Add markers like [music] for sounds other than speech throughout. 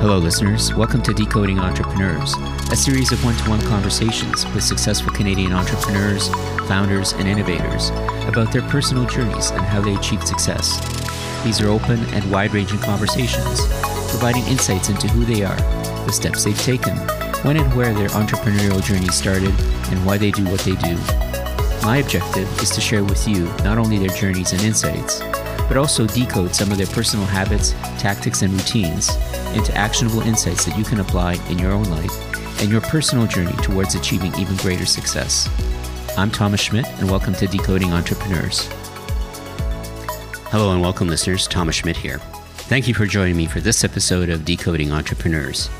Hello, listeners. Welcome to Decoding Entrepreneurs, a series of one to one conversations with successful Canadian entrepreneurs, founders, and innovators about their personal journeys and how they achieved success. These are open and wide ranging conversations, providing insights into who they are, the steps they've taken, when and where their entrepreneurial journey started, and why they do what they do. My objective is to share with you not only their journeys and insights, but also decode some of their personal habits, tactics, and routines into actionable insights that you can apply in your own life and your personal journey towards achieving even greater success. I'm Thomas Schmidt, and welcome to Decoding Entrepreneurs. Hello, and welcome, listeners. Thomas Schmidt here. Thank you for joining me for this episode of Decoding Entrepreneurs.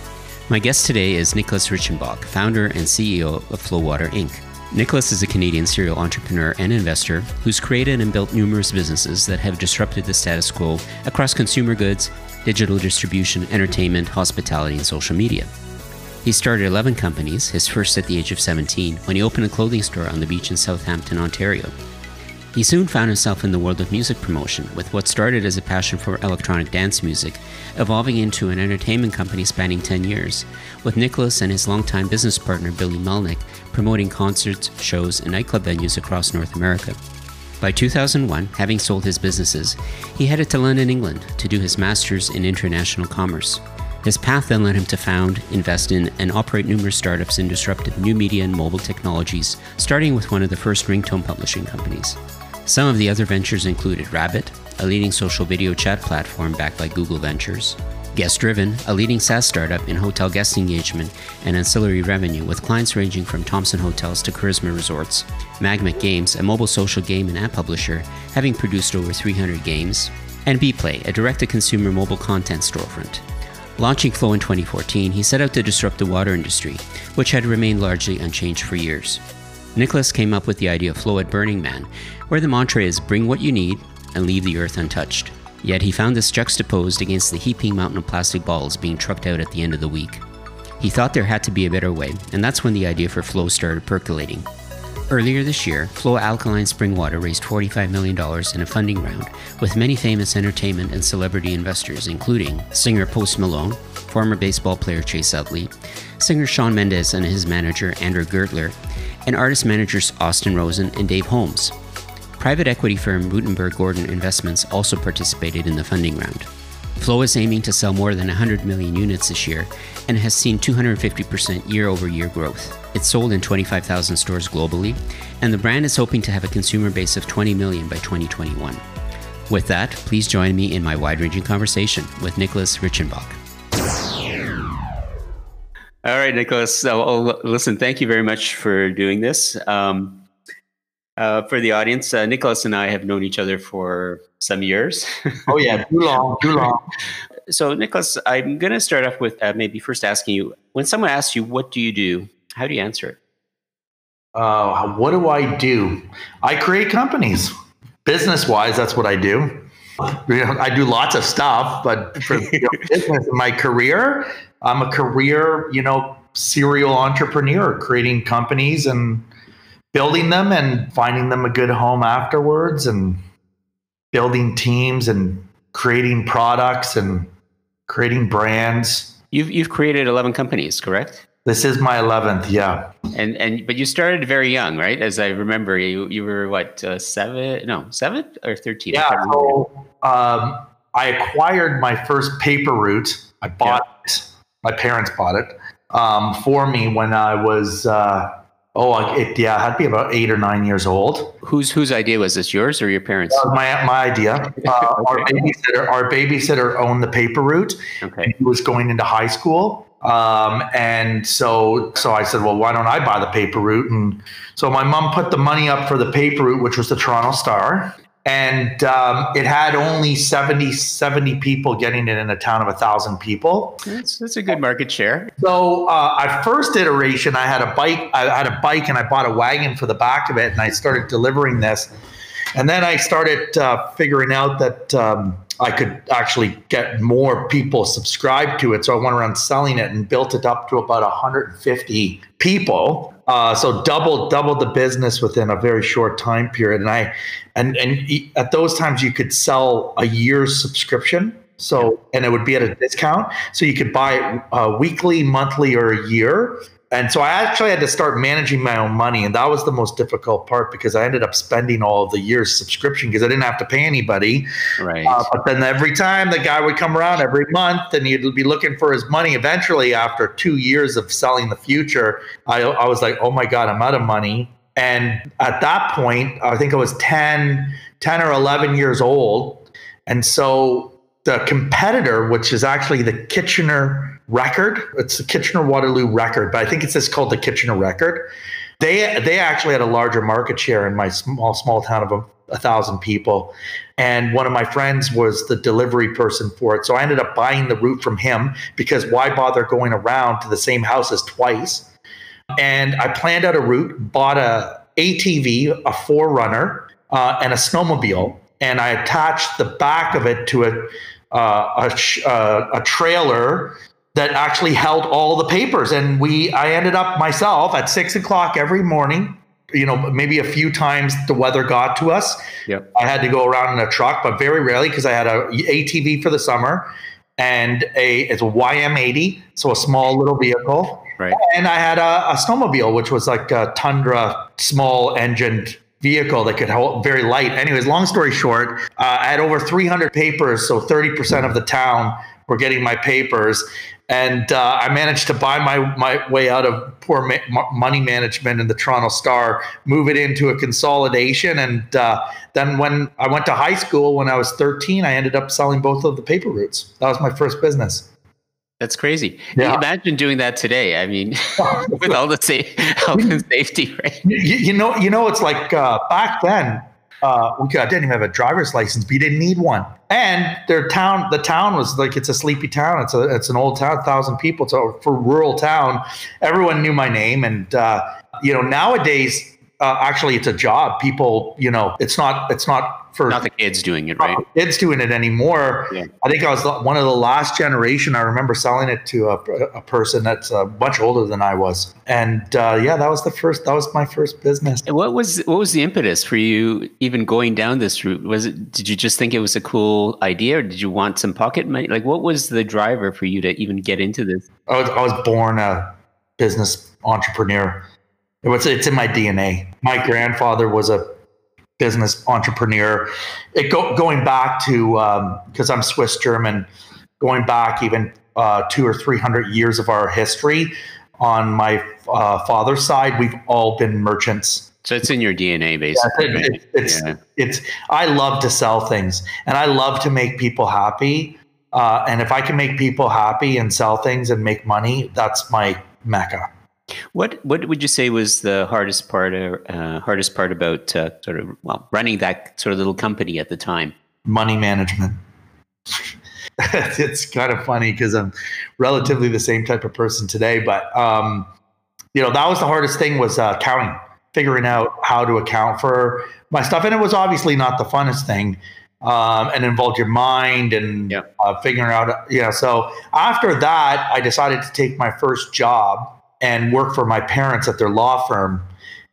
My guest today is Nicholas Reichenbach, founder and CEO of Flowwater Inc. Nicholas is a Canadian serial entrepreneur and investor who's created and built numerous businesses that have disrupted the status quo across consumer goods, digital distribution, entertainment, hospitality, and social media. He started 11 companies, his first at the age of 17, when he opened a clothing store on the beach in Southampton, Ontario. He soon found himself in the world of music promotion, with what started as a passion for electronic dance music evolving into an entertainment company spanning 10 years, with Nicholas and his longtime business partner Billy Melnick promoting concerts, shows, and nightclub venues across North America. By 2001, having sold his businesses, he headed to London, England to do his master's in international commerce. His path then led him to found, invest in, and operate numerous startups in disruptive new media and mobile technologies, starting with one of the first ringtone publishing companies. Some of the other ventures included Rabbit, a leading social video chat platform backed by Google Ventures, Guest Driven, a leading SaaS startup in hotel guest engagement and ancillary revenue with clients ranging from Thompson Hotels to Karisma Resorts. Magmic Games, a mobile social game and app publisher, having produced over 300 games. And Bplay, a direct to consumer mobile content storefront. Launching Flow in 2014, he set out to disrupt the water industry, which had remained largely unchanged for years. Nicholas came up with the idea of Flow at Burning Man, where the mantra is bring what you need and leave the earth untouched. Yet he found this juxtaposed against the heaping mountain of plastic bottles being trucked out at the end of the week. He thought there had to be a better way, and that's when the idea for Flow started percolating. Earlier this year, Flow Alkaline Spring Water raised $45 million in a funding round with many famous entertainment and celebrity investors, including singer Post Malone, former baseball player Chase Utley, singer Shawn Mendes and his manager Andrew Gertler, and artist managers Austin Rosen and Dave Holmes. Private equity firm Ruttenberg Gordon Investments also participated in the funding round. Flow is aiming to sell more than 100 million units this year and has seen 250% year over year growth. It's sold in 25,000 stores globally, and the brand is hoping to have a consumer base of 20 million by 2021. With that, please join me in my wide ranging conversation with Nicholas Reichenbach. All right, Nicholas. So, listen, thank you very much for doing this. Um, uh, for the audience, uh, Nicholas and I have known each other for some years. oh yeah, too long, too long. [laughs] So, Nicholas, I'm going to start off with uh, maybe first asking you: when someone asks you, "What do you do?" How do you answer it? Uh, what do I do? I create companies. Business wise, that's what I do. You know, I do lots of stuff, but for you know, [laughs] business my career, I'm a career, you know, serial entrepreneur, creating companies and building them and finding them a good home afterwards and building teams and creating products and creating brands. You've you've created 11 companies, correct? This is my 11th, yeah. And and but you started very young, right? As I remember, you you were what, uh, 7, no, 7 or 13? Yeah, so um, I acquired my first paper route. I bought. My parents bought it um, for me when I was uh, Oh, it, yeah, I had to be about eight or nine years old. Whose whose idea was this? Yours or your parents? Uh, my my idea. [laughs] Uh, okay. Our babysitter, our babysitter owned the paper route. Okay, he was going into high school, um, and so so I said, well, why don't I buy the paper route? And so my mom put the money up for the paper route, which was the Toronto Star, and um, it had only 70, 70 people getting it in a town of a thousand people. That's, that's a good market share. So uh, our first iteration, I had a bike. I had a bike, and I bought a wagon for the back of it, and I started delivering this. And then I started uh, figuring out that um, I could actually get more people subscribed to it. So I went around selling it and built it up to about 150 people. Uh, so double double the business within a very short time period. And I and and at those times you could sell a year's subscription. So, and it would be at a discount. So you could buy it uh, weekly, monthly, or a year. And so I actually had to start managing my own money. And that was the most difficult part because I ended up spending all of the year's subscription because I didn't have to pay anybody. Right. Uh, but then every time the guy would come around every month and he'd be looking for his money. Eventually, after two years of selling the future, I, I was like, oh my God, I'm out of money. And at that point, I think I was 10, 10 or 11 years old. And so the competitor, which is actually the Kitchener record. It's the Kitchener Waterloo record, but I think it's just called the Kitchener record. They they actually had a larger market share in my small small town of a, a thousand people, and one of my friends was the delivery person for it. So I ended up buying the route from him because why bother going around to the same houses twice? And I planned out a route, bought a ATV, a 4Runner, uh, and a snowmobile, and I attached the back of it to a uh, a, uh, a trailer that actually held all the papers. And we, I ended up myself at six o'clock every morning. You know, maybe a few times the weather got to us. Yep. I had to go around in a truck, but very rarely because I had a ATV for the summer and a it's a YM80, so a small little vehicle. Right. And I had a, a snowmobile, which was like a Tundra small engined vehicle that could hold very light. Anyways, long story short, uh, I had over 300 papers, so 30% of the town were getting my papers and uh, I managed to buy my my way out of poor ma- money management in the Toronto Star, move it into a consolidation, and uh, then when I went to high school when I was 13, I ended up selling both of the paper routes. That was my first business. That's crazy. Yeah. Imagine doing that today. I mean, [laughs] with all the sa- [laughs] health and safety, right? You, you know, you know, it's like uh, back then uh, we I didn't even have a driver's license, but you didn't need one. And their town, the town was like it's a sleepy town. It's a it's an old town, thousand people. So for rural town, everyone knew my name. And uh, you know, nowadays, uh, actually, it's a job. People, you know, it's not it's not for not the kids doing it, right? Kids doing it anymore. Yeah. I think I was one of the last generation. I remember selling it to a, a person that's uh, much older than I was, and uh, yeah, that was the first. That was my first business. And what was what was the impetus for you even going down this route? Was it did you just think it was a cool idea, or did you want some pocket money? Like, what was the driver for you to even get into this? I was, I was born a business entrepreneur. It was, it's in my DNA. My grandfather was a business entrepreneur. It go, going back to because um, I'm Swiss German, going back even uh, two or three hundred years of our history. On my uh, father's side, we've all been merchants. So it's in your DNA, basically. Yeah, it, it, it's yeah. it's. I love to sell things, and I love to make people happy. Uh, and if I can make people happy and sell things and make money, that's my mecca. What what would you say was the hardest part or uh, hardest part about uh, sort of well running that sort of little company at the time? Money management. [laughs] it's kind of funny because I'm relatively the same type of person today, but um, you know that was the hardest thing was uh, counting, figuring out how to account for my stuff, and it was obviously not the funnest thing. Um, and involved your mind and yeah. uh, figuring out, you know. So after that, I decided to take my first job and work for my parents at their law firm.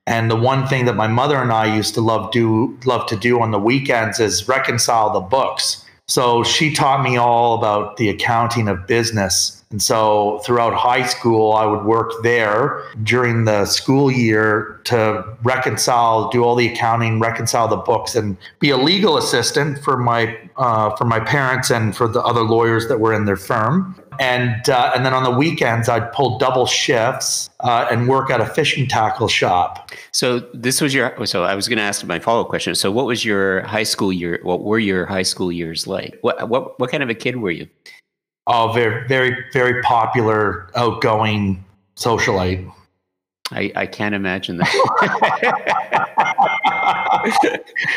And the one thing that my mother and I used to love do love to do on the weekends is reconcile the books. So she taught me all about the accounting of business. And so throughout high school, I would work there during the school year to reconcile, do all the accounting, reconcile the books, and be a legal assistant for my uh, for my parents and for the other lawyers that were in their firm and uh, and then on the weekends I'd pull double shifts uh, and work at a fishing tackle shop. So this was your. So I was going to ask my follow up question. So what was your high school year? What were your high school years like? What what what kind of a kid were you? Oh, very very very popular, outgoing socialite. I, I can't imagine that.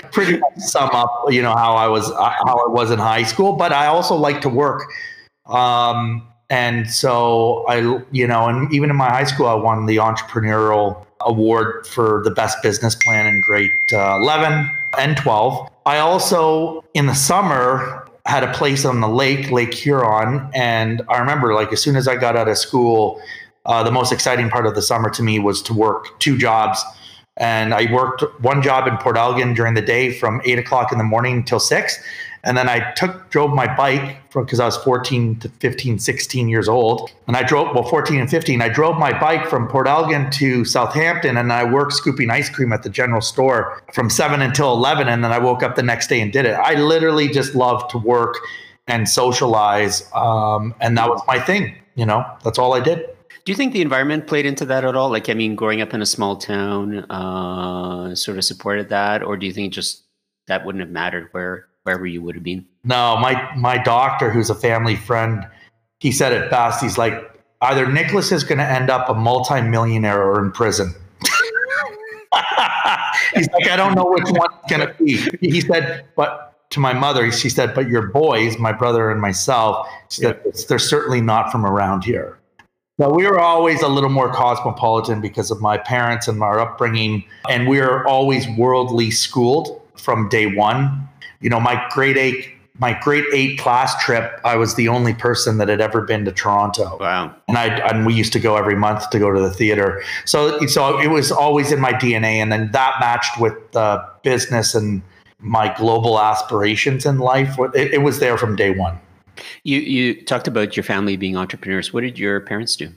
[laughs] Pretty much sum up, you know, how I was how I was in high school, but I also like to work. Um, and so I, you know, and even in my high school, I won the entrepreneurial award for the best business plan in grade uh, 11 and 12. I also, in the summer, had a place on the lake, Lake Huron. And I remember, like, as soon as I got out of school, uh, the most exciting part of the summer to me was to work two jobs. And I worked one job in Port Elgin during the day from eight o'clock in the morning until six. And then I took, drove my bike from because I was 14 to 15, 16 years old. And I drove, well, 14 and 15, I drove my bike from Port Elgin to Southampton and I worked scooping ice cream at the general store from 7 until 11. And then I woke up the next day and did it. I literally just love to work and socialize. Um, and that was my thing. You know, that's all I did. Do you think the environment played into that at all? Like, I mean, growing up in a small town uh, sort of supported that, or do you think just that wouldn't have mattered where wherever you would have been? No, my my doctor, who's a family friend, he said it best. He's like, either Nicholas is going to end up a multimillionaire or in prison. [laughs] He's like, I don't know which one it's going to be. He said, but to my mother, she said, but your boys, my brother and myself, she said, they're certainly not from around here. So we were always a little more cosmopolitan because of my parents and our upbringing. And we were always worldly schooled from day one. You know, my grade eight, my grade eight class trip, I was the only person that had ever been to Toronto. Wow. And I and we used to go every month to go to the theater. So so it was always in my DNA. And then that matched with the business and my global aspirations in life. It, it was there from day one. You you talked about your family being entrepreneurs. What did your parents do?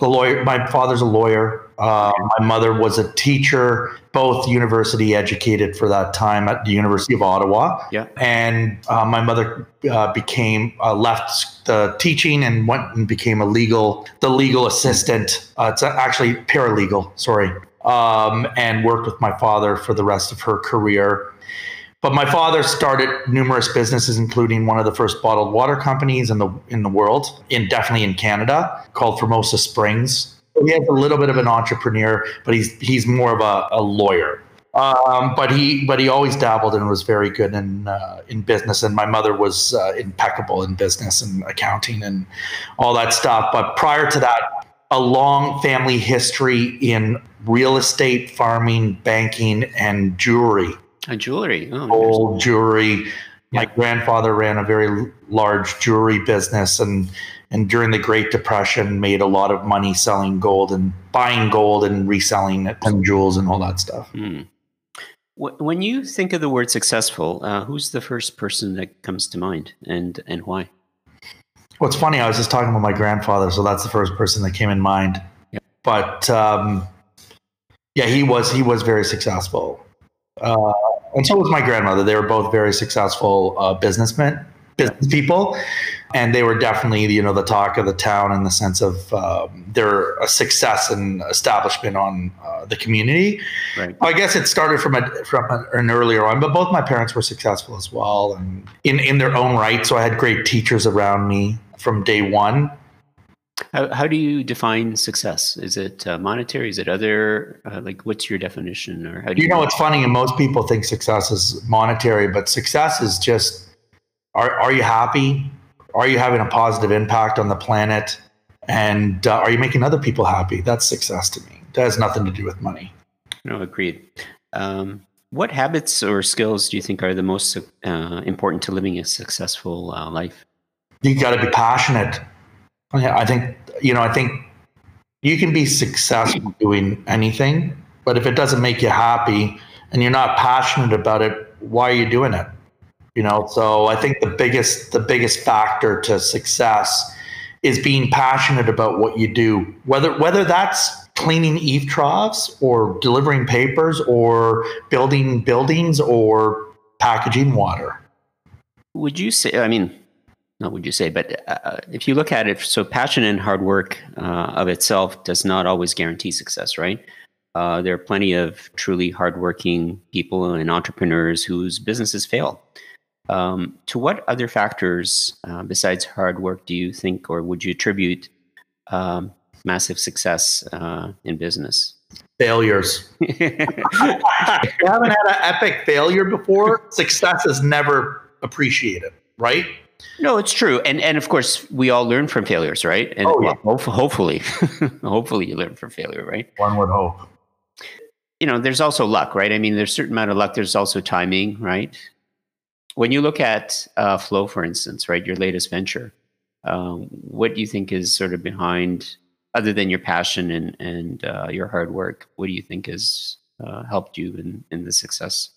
The lawyer. My father's a lawyer. Uh, my mother was a teacher, both university educated for that time at the University of Ottawa. Yeah. And uh, my mother uh, became uh, left the teaching and went and became a legal the legal assistant. Uh, it's actually paralegal. Sorry. Um, and worked with my father for the rest of her career. But my father started numerous businesses, including one of the first bottled water companies in the in the world, in definitely in Canada, called Formosa Springs. He has a little bit of an entrepreneur, but he's he's more of a, a lawyer. Um, but he but he always dabbled and was very good in uh, in business. And my mother was uh, impeccable in business and accounting and all that stuff. But prior to that, a long family history in real estate, farming, banking, and jewelry. A jewelry, oh, gold jewelry. My grandfather ran a very large jewelry business, and and during the Great Depression, made a lot of money selling gold and buying gold and reselling it and jewels and all that stuff. Hmm. When you think of the word successful, uh, who's the first person that comes to mind, and and why? Well, it's funny. I was just talking about my grandfather, so that's the first person that came in mind. Yep. But um, yeah, he was he was very successful. Uh, and so was my grandmother. They were both very successful uh, businessmen, business people, and they were definitely you know the talk of the town in the sense of um, they're a success and establishment on uh, the community. Right. I guess it started from a from an earlier on, but both my parents were successful as well, and in in their own right. So I had great teachers around me from day one. How, how do you define success? Is it uh, monetary? Is it other? Uh, like, what's your definition? Or how do you, you know? It's funny, and most people think success is monetary, but success is just: are are you happy? Are you having a positive impact on the planet? And uh, are you making other people happy? That's success to me. That has nothing to do with money. No, agreed. Um, what habits or skills do you think are the most uh, important to living a successful uh, life? You got to be passionate I think you know. I think you can be successful doing anything, but if it doesn't make you happy and you're not passionate about it, why are you doing it? You know. So I think the biggest the biggest factor to success is being passionate about what you do, whether whether that's cleaning eave troughs or delivering papers or building buildings or packaging water. Would you say? I mean, not would you say, but uh, if you look at it, so passion and hard work uh, of itself does not always guarantee success, right? Uh, there are plenty of truly hardworking people and entrepreneurs whose businesses fail. Um, to what other factors uh, besides hard work do you think, or would you attribute um, massive success uh, in business? Failures. if [laughs] you haven't had an epic failure before, success is never appreciated, right? No, it's true, and and of course we all learn from failures, right? And oh, yeah. well, hopefully, [laughs] hopefully you learn from failure, right? One would hope. You know, there's also luck, right? I mean, there's a certain amount of luck. There's also timing, right? When you look at uh, Flow, for instance, right, your latest venture, um, what do you think is sort of behind, other than your passion and and uh, your hard work? What do you think has uh, helped you in in the success?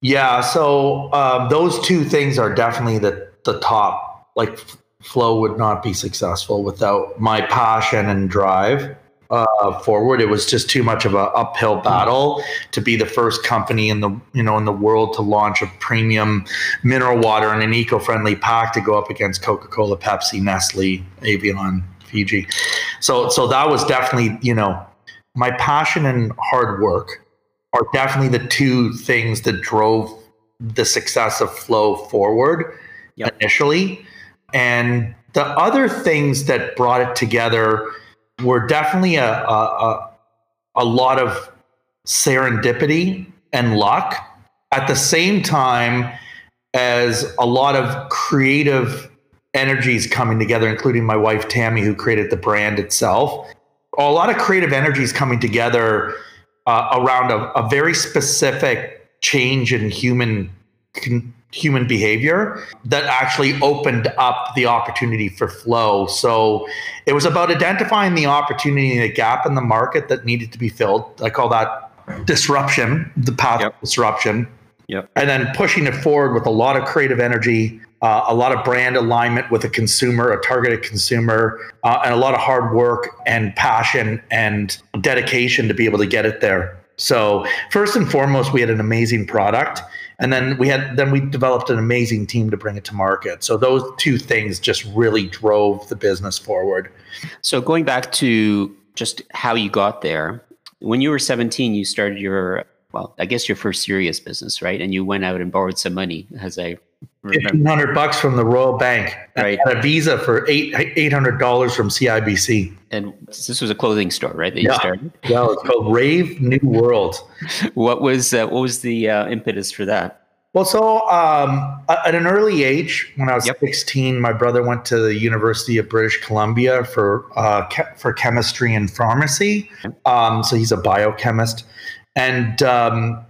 Yeah, so um, those two things are definitely the the top. Like Flow would not be successful without my passion and drive uh, forward. It was just too much of an uphill battle to be the first company in the you know in the world to launch a premium mineral water in an eco-friendly pack to go up against Coca-Cola, Pepsi, Nestle, Evian, Fiji. So so that was definitely you know my passion and hard work are definitely the two things that drove the success of Flow forward yep. initially. And the other things that brought it together were definitely a, a, a lot of serendipity and luck at the same time as a lot of creative energies coming together, including my wife Tammy, who created the brand itself. A lot of creative energies coming together uh, around a, a, very specific change in human human behavior that actually opened up the opportunity for flow. So it was about identifying the opportunity, and the gap in the market that needed to be filled. I call that disruption, the path yep. of disruption. Yep. And then pushing it forward with a lot of creative energy, uh, a lot of brand alignment with a consumer, a targeted consumer, uh, and a lot of hard work and passion and dedication to be able to get it there. So first and foremost, we had an amazing product and then we had then we developed an amazing team to bring it to market. So those two things just really drove the business forward. So going back to just how you got there when you were 17 you started your well i guess your first serious business right? And you went out and borrowed some money as i Fifteen hundred bucks from the Royal Bank. Right. a Visa for eight eight hundred dollars from CIBC. And this was a clothing store, right? That you yeah. started. Yeah, it's called Rave New World. [laughs] what was uh, what was the uh, impetus for that? Well, so um, at an early age, when I was yep. 16, my brother went to the University of British Columbia for uh, for chemistry and pharmacy. Um, so he's a biochemist, and um,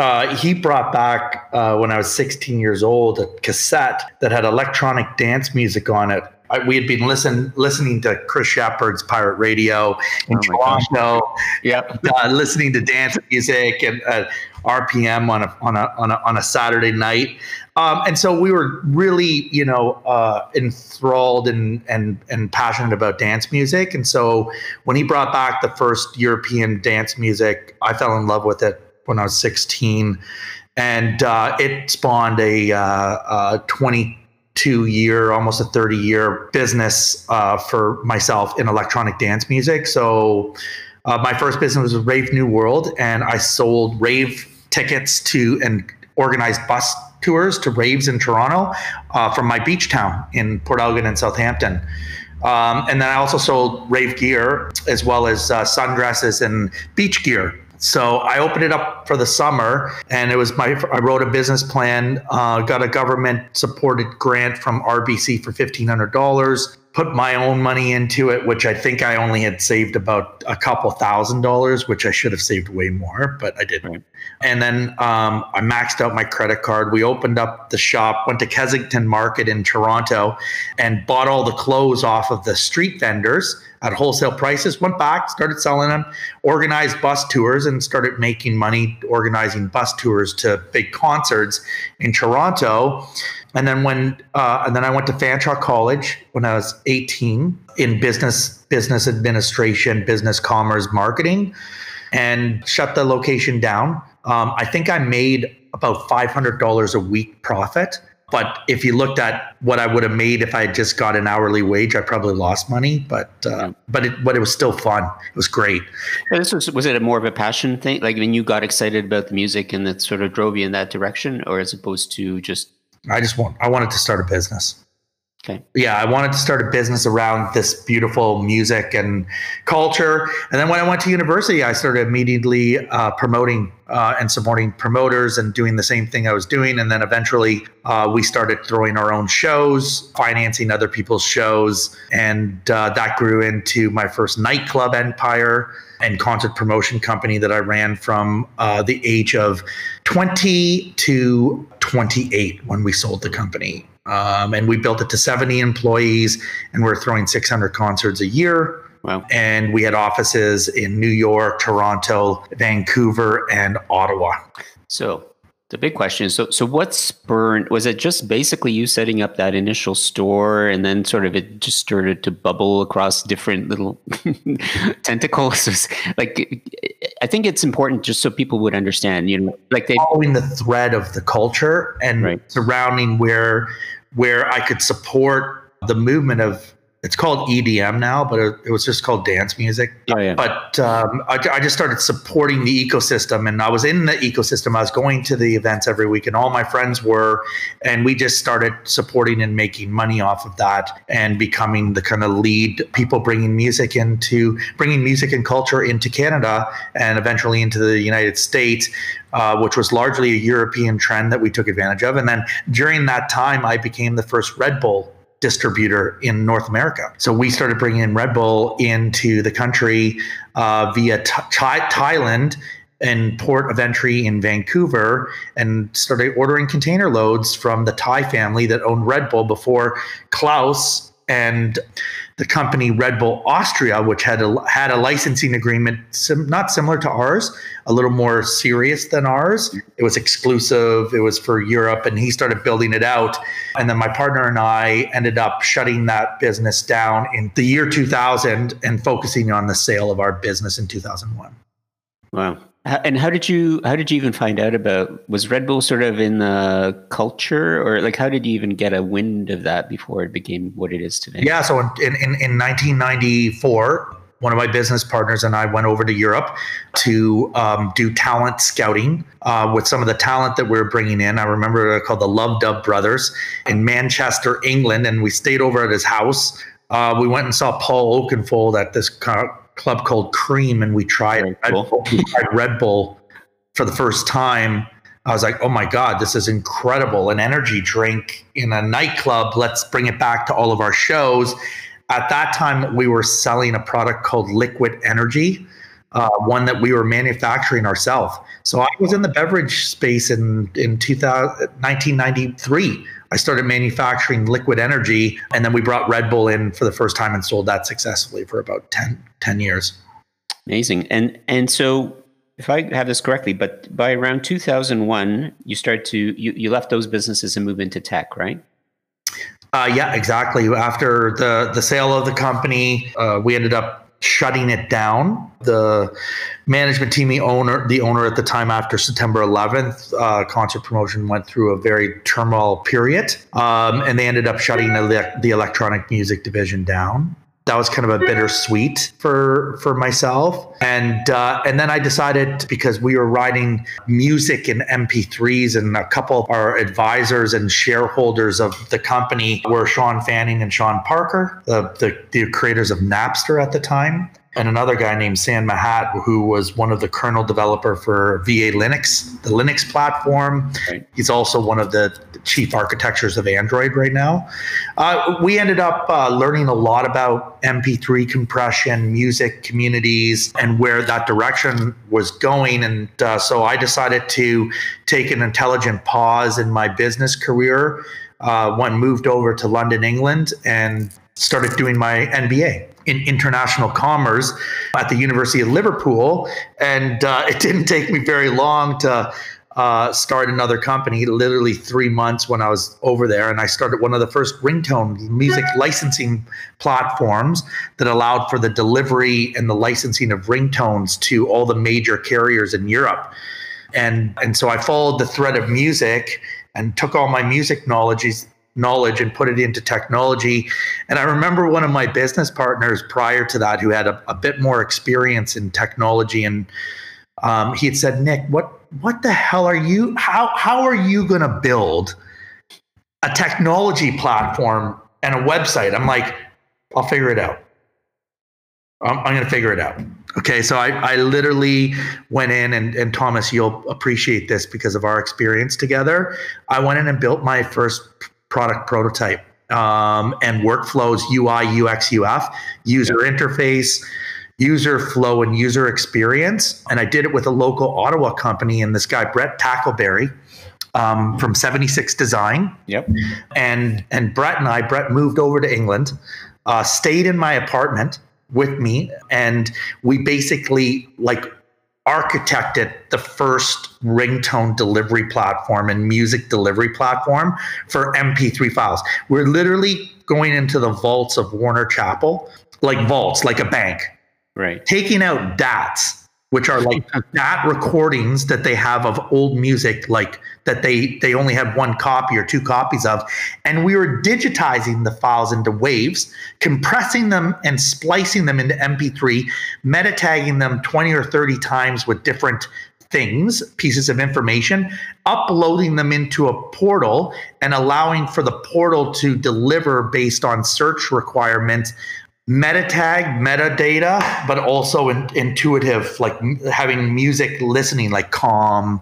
uh, he brought back uh, when I was 16 years old a cassette that had electronic dance music on it. I, we had been listen, listening to Chris Sheppard's Pirate Radio in oh Toronto. Yep. Uh, listening to dance music and uh, RPM on a, on a on a on a Saturday night. Um, and so we were really, you know, uh, enthralled and and and passionate about dance music. And so when he brought back the first European dance music, I fell in love with it when I was 16, and uh, it spawned a, uh, a 22 year, almost a 30 year business uh, for myself in electronic dance music. So. Uh, my first business was Rave New World, and I sold rave tickets to and organized bus tours to raves in Toronto uh, from my beach town in Port Elgin and Southampton. Um, and then I also sold rave gear as well as uh, sundresses and beach gear so I opened it up for the summer, and it was my. I wrote a business plan, uh, got a government supported grant from RBC for fifteen hundred dollars. Put my own money into it, which I think I only had saved about a couple thousand dollars, which I should have saved way more, but I didn't. Right. And then um, I maxed out my credit card. We opened up the shop, went to Kensington Market in Toronto, and bought all the clothes off of the street vendors at wholesale prices, went back, started selling them, organized bus tours, and started making money organizing bus tours to big concerts in Toronto. And then when uh, and then I went to Fanshawe College when I was 18 in business business administration, business commerce, marketing, and shut the location down. Um, I think I made about $500 a week profit but if you looked at what I would have made if I had just got an hourly wage, I probably lost money. But uh, but it but it was still fun. It was great. this was was it a more of a passion thing? Like when you got excited about the music and that sort of drove you in that direction, or as opposed to just I just want I wanted to start a business. Okay. Yeah, I wanted to start a business around this beautiful music and culture. And then when I went to university, I started immediately uh, promoting uh, and supporting promoters and doing the same thing I was doing. And then eventually uh, we started throwing our own shows, financing other people's shows. And uh, that grew into my first nightclub empire and concert promotion company that I ran from uh, the age of 20 to 28 when we sold the company. Um, and we built it to 70 employees, and we're throwing 600 concerts a year. Wow. And we had offices in New York, Toronto, Vancouver, and Ottawa. So The big question is so so what spurred was it just basically you setting up that initial store and then sort of it just started to bubble across different little [laughs] tentacles [laughs] like I think it's important just so people would understand you know like they following the thread of the culture and right. surrounding where where I could support the movement of it's called EDM now, but it, it, was just called dance music. Oh, yeah. But um, I, I, just started supporting the ecosystem, and I was in the ecosystem. I was going to the events every week, and all my friends were, and we just started supporting and making money off of that, and becoming the kind of lead people bringing music into bringing music and culture into Canada, and eventually into the United States. Uh, which was largely a European trend that we took advantage of. And then during that time, I became the first Red Bull distributor in North America. So we started bringing in Red Bull into the country uh, via th- Thailand and port of entry in Vancouver and started ordering container loads from the Thai family that owned Red Bull before Klaus and the company Red Bull Austria, which had a, had a licensing agreement sim, not similar to ours, a little more serious than ours. It was exclusive. It was for Europe, and he started building it out. And then my partner and I ended up shutting that business down in the year 2000 and focusing on the sale of our business in 2001. Wow. And how did you how did you even find out about was Red Bull sort of in the culture or like how did you even get a wind of that before it became what it is today? Yeah, so in in, in 1994, one of my business partners and I went over to Europe to um, do talent scouting uh, with some of the talent that we are bringing in. I remember they're called the Love Dub Brothers in Manchester, England, and we stayed over at his house. Uh, we went and saw Paul Oakenfold at this club called Cream, and we tried, cool. Red, [laughs] Bull, we tried Red Bull for the first time. I was like, oh my God, this is incredible. An energy drink in a nightclub. Let's bring it back to all of our shows. At that time, we were selling a product called Liquid Energy, uh, one that we were manufacturing ourselves. So I was in the beverage space in, in 2000, 1993 I started manufacturing liquid energy. And then we brought Red Bull in for the first time and sold that successfully for about 10, 10 years. Amazing. And and so if I have this correctly, but by around 2001, you start to you, you left those businesses and move into tech, right? Uh, yeah, exactly. After the the sale of the company, uh, we ended up shutting it down. The management team, the owner, the owner at the time after September 11th, uh, concert promotion went through a very turmoil period, um, and they ended up shutting the, the electronic music division down that was kind of a bittersweet for for myself. And uh, and then I decided because we were writing music in MP3s and a couple of our advisors and shareholders of the company were Shawn Fanning and Sean Parker the, the, the creators of Napster at the time and another guy named Sam Mahat, who was one of the kernel developer for VA Linux, the Linux platform. Right. He's also one of the chief architectures of Android right now. Uh, we ended up uh, learning a lot about MP3 compression, music communities, and where that direction was going. And uh, so I decided to take an intelligent pause in my business career. Uh, one moved over to London, England, and started doing my MBA in international commerce at the University of Liverpool. And uh, [laughs] it didn't take me very long to uh, start another company, literally three months when I was over there. And I started one of the first ringtone music [laughs] licensing platforms that allowed for the delivery and the licensing of ringtones to all the major carriers in Europe. And, and so I followed the thread of music and took all my music knowledge knowledge and put it into technology. And I remember one of my business partners prior to that who had a, a bit more experience in technology, and um, he had said, "Nick, what what the hell are you? How how are you going to build a technology platform and a website?" I'm like, "I'll figure it out. I'm, I'm going to figure it out." Okay, so I, I literally went in and, and Thomas, you'll appreciate this because of our experience together. I went in and built my first product prototype um, and workflows, UI, UX, UF, user interface, user flow, and user experience. And I did it with a local Ottawa company and this guy, Brett Tackleberry. Um, from 76 Design. Yep. And and Brett and I, Brett moved over to England, uh, stayed in my apartment with me, and we basically like architected the first ringtone delivery platform and music delivery platform for MP3 files. We're literally going into the vaults of Warner Chappell, like vaults, like a bank, right? Taking out DATs which are like [laughs] that recordings that they have of old music like that they they only had one copy or two copies of. And we were digitizing the files into waves compressing them and splicing them into mp3 meta tagging them 20 or 30 times with different things pieces of information uploading them into a portal and allowing for the portal to deliver based on search requirements meta tag metadata but also in, intuitive like having music listening like calm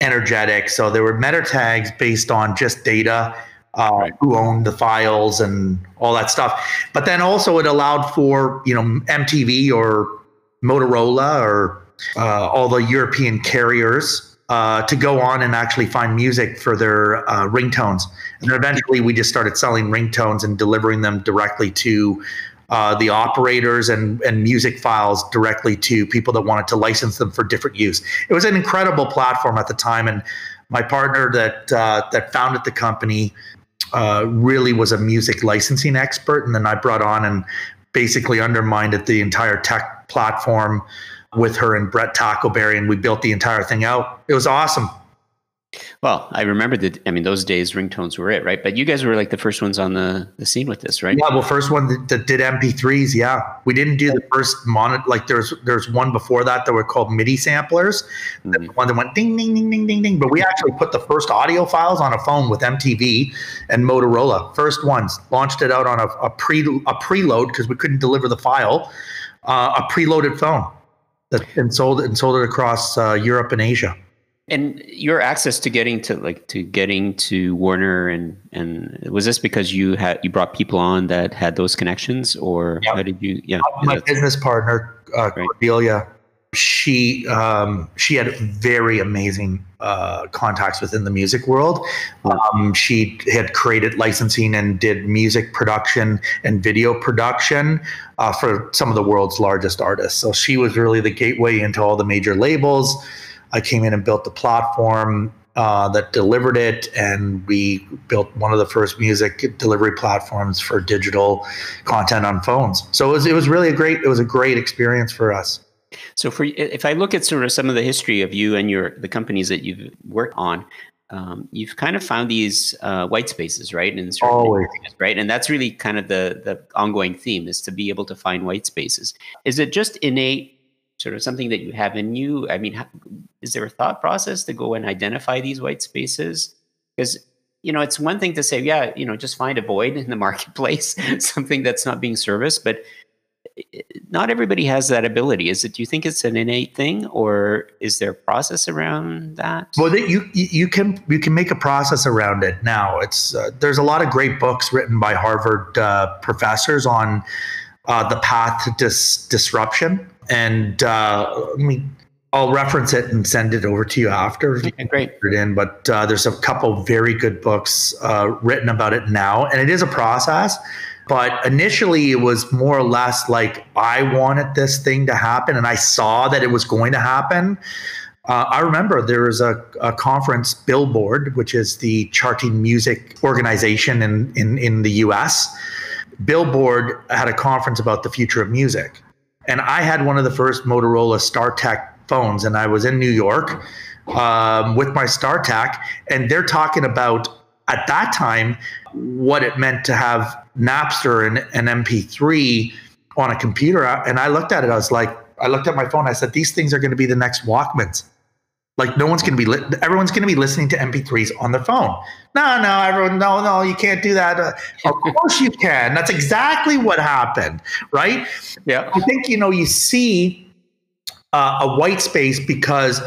energetic so there were meta tags based on just data uh, right. who owned the files and all that stuff but then also it allowed for you know mtv or motorola or uh, all the european carriers uh, to go on and actually find music for their uh, ringtones. And then eventually we just started selling ringtones and delivering them directly to uh, the operators and, and music files directly to people that wanted to license them for different use. It was an incredible platform at the time. And my partner that, uh, that founded the company uh, really was a music licensing expert. And then I brought on and basically undermined the entire tech platform with her and Brett Tackleberry, and we built the entire thing out. It was awesome. Well, I remember that. I mean, those days ringtones were it, right? But you guys were like the first ones on the, the scene with this, right? Yeah, well, first one that, that did MP3s. Yeah, we didn't do the first mono. Like there's there's one before that that were called MIDI samplers. Mm-hmm. The one that went ding ding ding ding ding ding. But we actually put the first audio files on a phone with MTV and Motorola. First ones launched it out on a, a pre a preload because we couldn't deliver the file. Uh, a preloaded phone and sold it and sold it across uh, Europe and Asia. And your access to getting to like to getting to Warner and and was this because you had you brought people on that had those connections or yep. how did you? Yeah, my business partner uh, right. Cordelia she um, she had very amazing uh, contacts within the music world. Um, she had created licensing and did music production and video production uh, for some of the world's largest artists. So she was really the gateway into all the major labels. I came in and built the platform uh, that delivered it, and we built one of the first music delivery platforms for digital content on phones. So it was it was really a great it was a great experience for us. So, for if I look at sort of some of the history of you and your the companies that you've worked on, um, you've kind of found these uh, white spaces, right? And Always. Areas, right? And that's really kind of the the ongoing theme is to be able to find white spaces. Is it just innate, sort of something that you have in you? I mean, is there a thought process to go and identify these white spaces? Because you know, it's one thing to say, yeah, you know, just find a void in the [laughs] marketplace, something that's not being serviced, but not everybody has that ability. Is it? Do you think it's an innate thing, or is there a process around that? Well, you you can you can make a process around it. Now, it's uh, there's a lot of great books written by Harvard uh, professors on uh, the path to dis- disruption, and uh, let me. I'll reference it and send it over to you after. Okay, great. It in, but uh, there's a couple very good books uh, written about it now, and it is a process but initially, it was more or less like I wanted this thing to happen, and I saw that it was going to happen. Uh, I remember there was a, a, conference, Billboard, which is the charting music organization in, in, in the US. Billboard had a conference about the future of music. And I had one of the first Motorola StarTAC phones, and I was in New York um, with my StarTAC, and they're talking about at that time what it meant to have Napster and an MP3 on a computer. And I looked at it, I was like, I looked at my phone, I said, these things are going to be the next Walkmans. Like no one's going to be, li- everyone's going to be listening to MP3s on their phone. No, no, everyone, no, no, you can't do that. Uh, of [laughs] course you can. That's exactly what happened, right? Yeah. I think, you know, you see uh, a white space because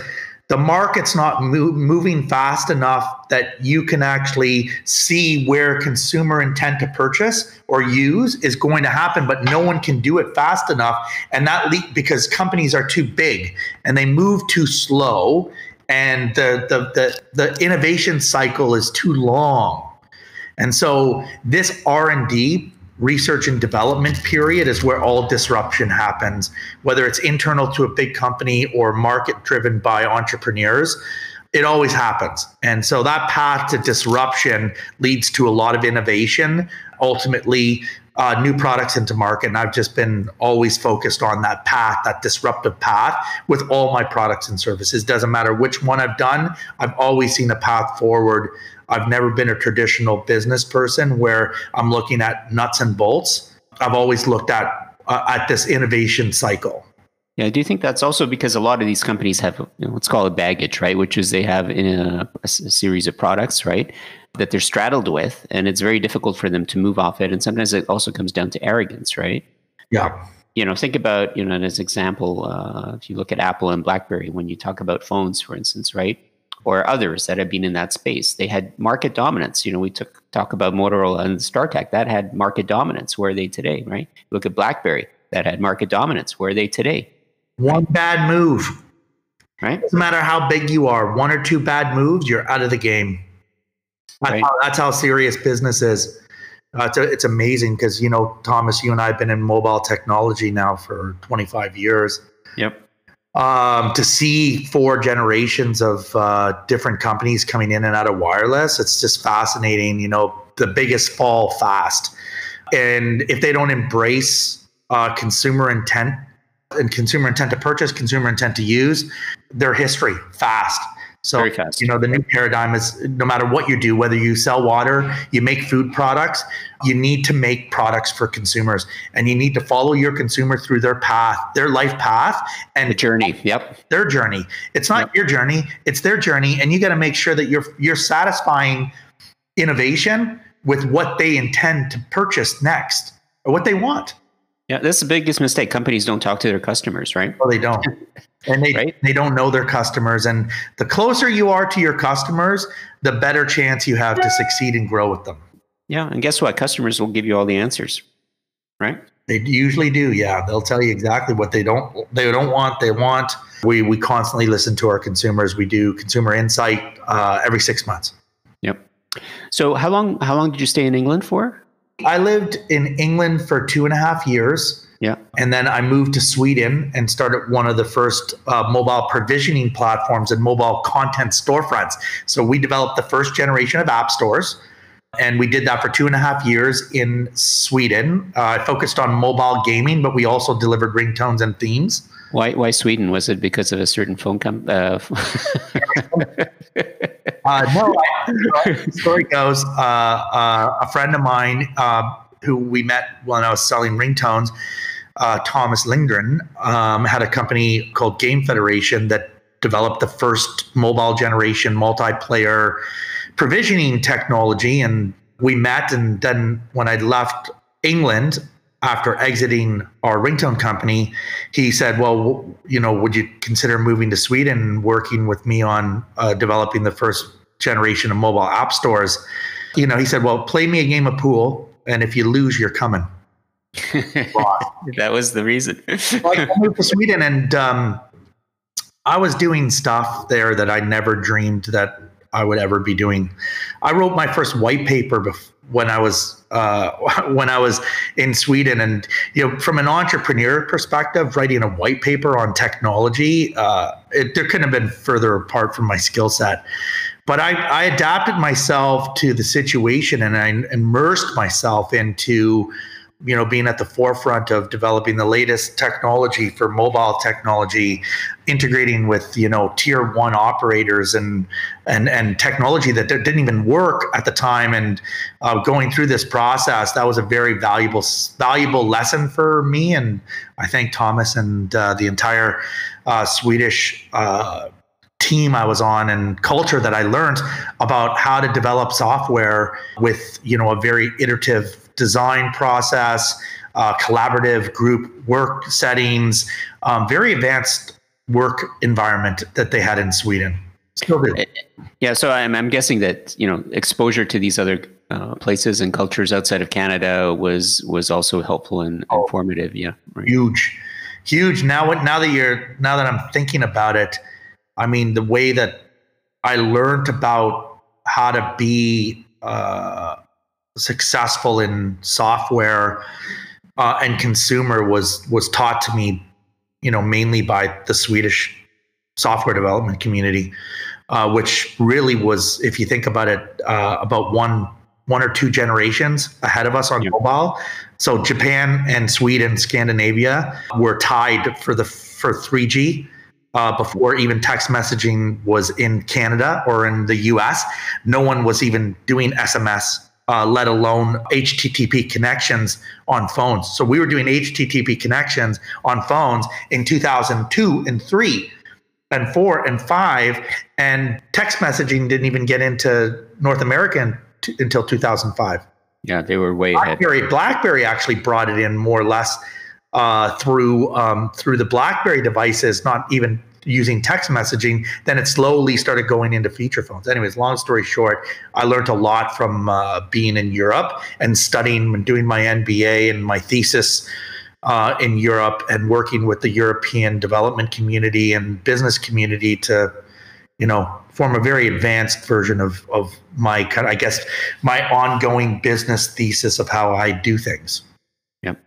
the market's not moving fast enough that you can actually see where consumer intent to purchase or use is going to happen but no one can do it fast enough. And that le- because companies are too big and they move too slow and the, the the the innovation cycle is too long. And so this r&d research and development period is where all disruption happens, whether it's internal to a big company or market driven by entrepreneurs. It always happens. And so that path to disruption leads to a lot of innovation. Ultimately, uh, new products into market. And I've just been always focused on that path, that disruptive path with all my products and services. Doesn't matter which one I've done, I've always seen a path forward. I've never been a traditional business person where I'm looking at nuts and bolts. I've always looked at uh, at this innovation cycle. Yeah, do you think that's also because a lot of these companies have, you know, let's call it baggage, right? Which is they have in a, a, series of products, right? that they're straddled with, and it's very difficult for them to move off it. And sometimes it also comes down to arrogance, right? Yeah. You know, think about you know as example, uh, if you look at Apple and BlackBerry, when you talk about phones, for instance, right, or others that have been in that space, they had market dominance. You know, we took talk about Motorola and StarTAC that had market dominance. Where are they today, right? Look at BlackBerry that had market dominance. Where are they today? One bad move, right? Doesn't matter how big you are. One or two bad moves, you're out of the game. That's, right. how, that's how serious business is. Uh, it's, a, it's amazing because, you know, Thomas, you and I have been in mobile technology now for 25 years. Yep. Um, to see four generations of uh, different companies coming in and out of wireless, it's just fascinating. You know, the biggest fall fast. And if they don't embrace uh, consumer intent and consumer intent to purchase, consumer intent to use, their history fast. So, you know, the new paradigm is no matter what you do, whether you sell water, you make food products, you need to make products for consumers and you need to follow your consumer through their path, their life path and the journey. Yep. Their journey. It's not yep. your journey, it's their journey. And you got to make sure that you're you're satisfying innovation with what they intend to purchase next or what they want. Yeah, that's the biggest mistake. Companies don't talk to their customers, right? Well, they don't. [laughs] and they, right? they don't know their customers. And the closer you are to your customers, the better chance you have to succeed and grow with them. Yeah. And guess what? Customers will give you all the answers, right? They usually do. Yeah. They'll tell you exactly what they don't, they don't want. They want. We, we constantly listen to our consumers. We do consumer insight uh, every six months. Yep. So how long, how long did you stay in England for? I lived in England for two and a half years. Yeah. And then I moved to Sweden and started one of the first uh, mobile provisioning platforms and mobile content storefronts. So we developed the first generation of app stores. And we did that for two and a half years in Sweden. Uh, I focused on mobile gaming, but we also delivered ringtones and themes. Why, why Sweden? Was it because of a certain phone company? Uh, [laughs] uh, no, I, story goes, uh, uh, a friend of mine uh, who we met when I was selling ringtones, uh, Thomas Lindgren, um, had a company called Game Federation that developed the first mobile generation multiplayer provisioning technology. And we met, and then when I left England, after exiting our ringtone company, he said, "Well, you know, would you consider moving to Sweden and working with me on uh, developing the first generation of mobile app stores?" You know, he said, "Well, play me a game of pool, and if you lose, you're coming." [laughs] that was the reason. I moved to Sweden, and um, I was doing stuff there that I never dreamed that I would ever be doing. I wrote my first white paper before when I was uh, [laughs] when I was in Sweden, and you know, from an entrepreneur perspective, writing a white paper on technology, uh, it, there couldn't have been further apart from my skill set. But I, I adapted myself to the situation, and I immersed myself into you know being at the forefront of developing the latest technology for mobile technology integrating with you know tier one operators and and and technology that didn't even work at the time and uh, going through this process that was a very valuable valuable lesson for me and i thank thomas and uh, the entire uh, swedish uh, team I was on and culture that I learned about how to develop software with you know a very iterative design process, uh, collaborative group work settings, um, very advanced work environment that they had in Sweden. Still do. Yeah, so I'm, I'm guessing that you know exposure to these other uh, places and cultures outside of Canada was was also helpful and oh, informative. Yeah, right. huge, huge. Now, now that you're now that I'm thinking about it, I mean the way that I learned about how to be uh, successful in software uh, and consumer was was taught to me, you know, mainly by the Swedish software development community, uh, which really was, if you think about it, uh, about one one or two generations ahead of us on yeah. mobile. So Japan and Sweden, Scandinavia were tied for the for 3G. Uh, before even text messaging was in Canada or in the US, no one was even doing SMS uh, let alone HTTP connections on phones. So we were doing HTTP connections on phones in 2002 and three and four and five, and text messaging didn't even get into North America t- until 2005. Yeah, they were way BlackBerry, ahead. BlackBerry actually brought it in more or less uh, through um, through the BlackBerry devices, not even using text messaging, then it slowly started going into feature phones. Anyways, long story short, I learned a lot from uh, being in Europe and studying and doing my MBA and my thesis uh, in Europe and working with the European development community and business community to, you know, form a very advanced version of of my kind. I guess my ongoing business thesis of how I do things. Yep,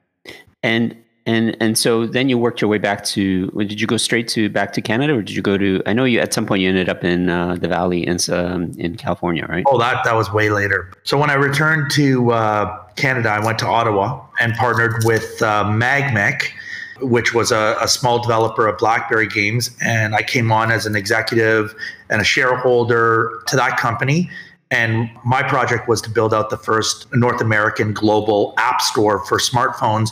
and and and so then you worked your way back to. Did you go straight to back to Canada, or did you go to? I know you at some point you ended up in uh, the Valley in um, in California, right? Oh, that that was way later. So when I returned to uh, Canada, I went to Ottawa and partnered with uh, Magmic, which was a, a small developer of BlackBerry games, and I came on as an executive and a shareholder to that company. And my project was to build out the first North American global app store for smartphones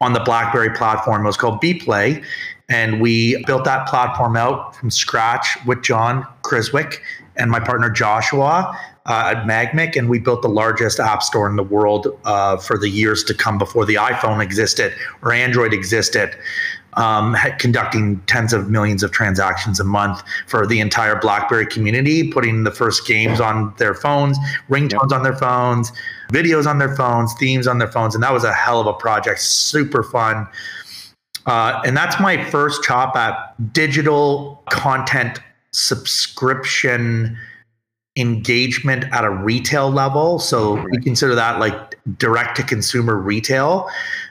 on the BlackBerry platform. It was called BPlay. And we built that platform out from scratch with John Criswick and my partner Joshua uh, at Magmic. And we built the largest app store in the world uh, for the years to come before the iPhone existed or Android existed um, conducting tens of millions of transactions a month for the entire BlackBerry community, putting the first games on their phones, ringtones on their phones, videos on their phones, themes on their phones. And that was a hell of a project, super fun. Uh, and that's my first chop at digital content subscription engagement at a retail level. So we consider that like direct to consumer retail.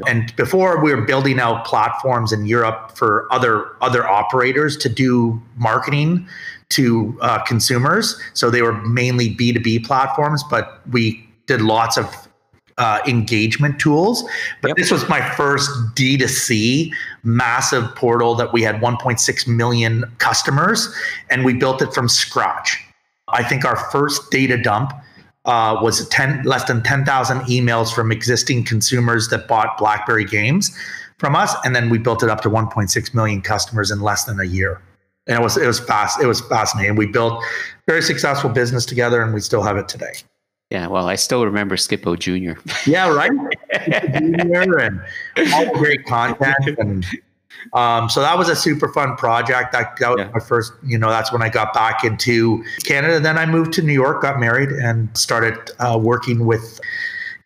And before we were building out platforms in Europe for other other operators to do marketing to uh, consumers. So they were mainly B2B platforms, but we did lots of uh, engagement tools. But yep. this was my first D2C massive portal that we had 1.6 million customers, and we built it from scratch. I think our first data dump uh, was 10 less than 10,000 emails from existing consumers that bought BlackBerry games from us, and then we built it up to 1.6 million customers in less than a year. And it was it was fast. It was fascinating. We built very successful business together, and we still have it today. Yeah, well, I still remember Skippo Junior. yeah, right. Junior and all the great content and [laughs] um, so that was a super fun project. That, that was yeah. my first, you know, that's when I got back into Canada. Then I moved to New York, got married, and started uh, working with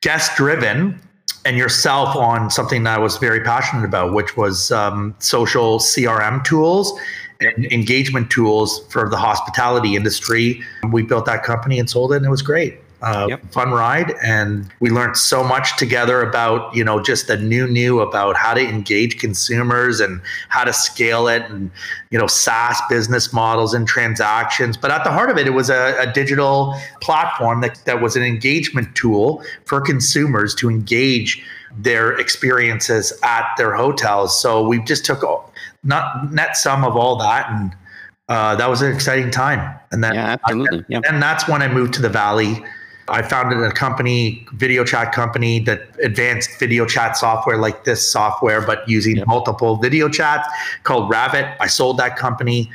Guest Driven and yourself on something that I was very passionate about, which was um, social CRM tools and engagement tools for the hospitality industry. We built that company and sold it, and it was great uh, yep. fun ride and we learned so much together about you know just the new new about how to engage consumers and how to scale it and you know saas business models and transactions but at the heart of it it was a, a digital platform that, that was an engagement tool for consumers to engage their experiences at their hotels so we just took not net sum of all that and uh, that was an exciting time and then yeah, absolutely. Yep. and that's when i moved to the valley I founded a company, video chat company that advanced video chat software like this software, but using yep. multiple video chats called Rabbit. I sold that company,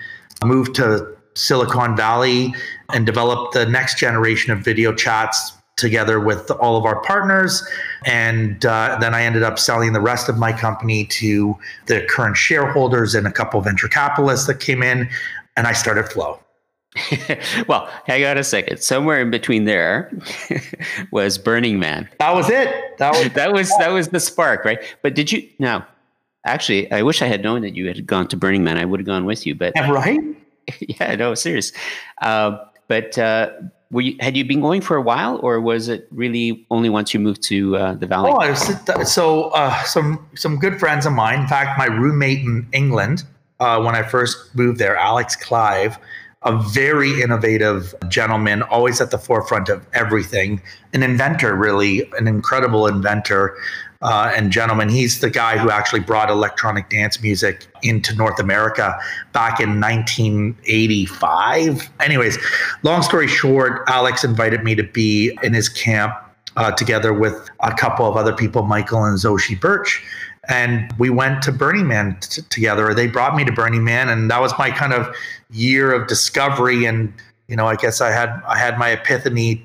moved to Silicon Valley and developed the next generation of video chats together with all of our partners. And uh, then I ended up selling the rest of my company to the current shareholders and a couple of venture capitalists that came in, and I started Flow. [laughs] well, hang on a second. Somewhere in between there [laughs] was Burning Man. That was it. That was [laughs] that was that was the spark, right? But did you now? Actually, I wish I had known that you had gone to Burning Man. I would have gone with you. But right? yeah, no, serious. Uh, but uh, were you, had you been going for a while, or was it really only once you moved to uh, the valley? Oh, was, so uh, some some good friends of mine. In fact, my roommate in England uh, when I first moved there, Alex Clive, a very innovative gentleman, always at the forefront of everything, an inventor, really, an incredible inventor uh, and gentleman. He's the guy who actually brought electronic dance music into North America back in 1985. Anyways, long story short, Alex invited me to be in his camp uh, together with a couple of other people, Michael and Zoshi Birch. And we went to Burning Man t- together. They brought me to Burning Man, and that was my kind of year of discovery. And you know, I guess I had I had my epiphany,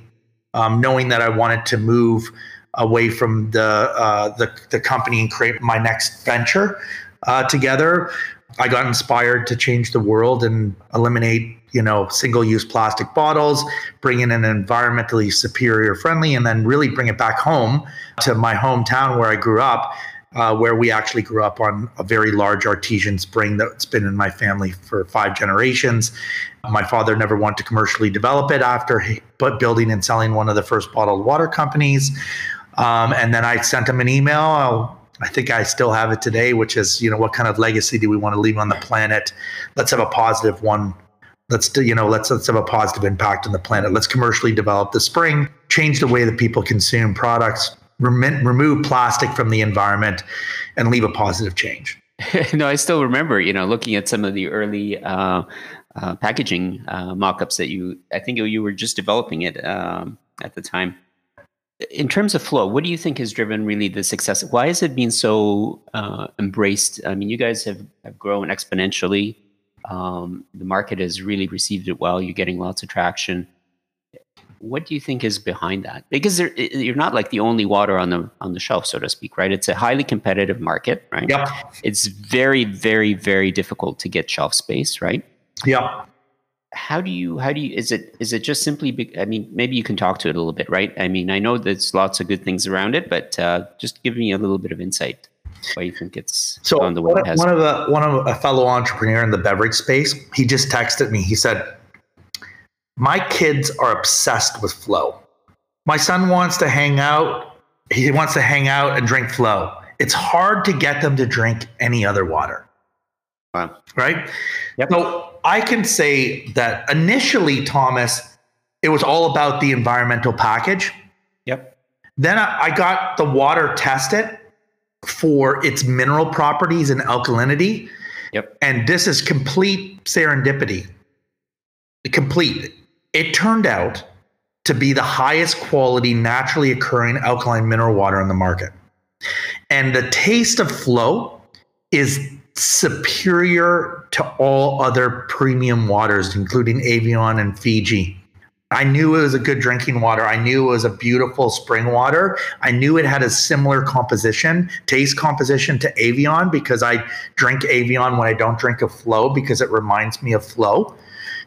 um, knowing that I wanted to move away from the uh, the, the company and create my next venture uh, together. I got inspired to change the world and eliminate you know single-use plastic bottles bring in an environmentally superior friendly and then really bring it back home to my hometown where i grew up uh, where we actually grew up on a very large artesian spring that's been in my family for five generations. My father never wanted to commercially develop it after he, but building and selling one of the first bottled water companies. Um, and then I sent him an email. I'll, I think I still have it today, which is, you know, what kind of legacy do we want to leave on the planet? Let's have a positive one. Let's do, you know, let's let's have a positive impact on the planet. Let's commercially develop the spring, change the way that people consume products, rem- remove plastic from the environment, and leave a positive change. [laughs] no, I still remember, you know, looking at some of the early uh, uh, packaging uh, mock-ups that you, I think you were just developing it um, at the time in terms of flow, what do you think has driven really the success? Why has it been so uh, embraced? I mean, you guys have, have grown exponentially. Um, the market has really received it well. You're getting lots of traction. What do you think is behind that? Because you're not like the only water on the on the shelf, so to speak, right? It's a highly competitive market, right? Yeah. It's very, very, very difficult to get shelf space, right? Yeah how do you how do you is it is it just simply be, i mean maybe you can talk to it a little bit right i mean i know there's lots of good things around it but uh, just give me a little bit of insight why you think it's so on the way one, one of the one of a fellow entrepreneur in the beverage space he just texted me he said my kids are obsessed with flow my son wants to hang out he wants to hang out and drink flow it's hard to get them to drink any other water wow. right yep. so I can say that initially, Thomas, it was all about the environmental package. Yep. Then I, got the water tested for its mineral properties and alkalinity. Yep. And this is complete serendipity. Complete. It turned out to be the highest quality naturally occurring alkaline mineral water on the market. And the taste of flow is superior to all other premium waters, including Evian and Fiji. I knew it was a good drinking water. I knew it was a beautiful spring water. I knew it had a similar composition, taste composition to Evian because I drink Evian when I don't drink a flow because it reminds me of flow.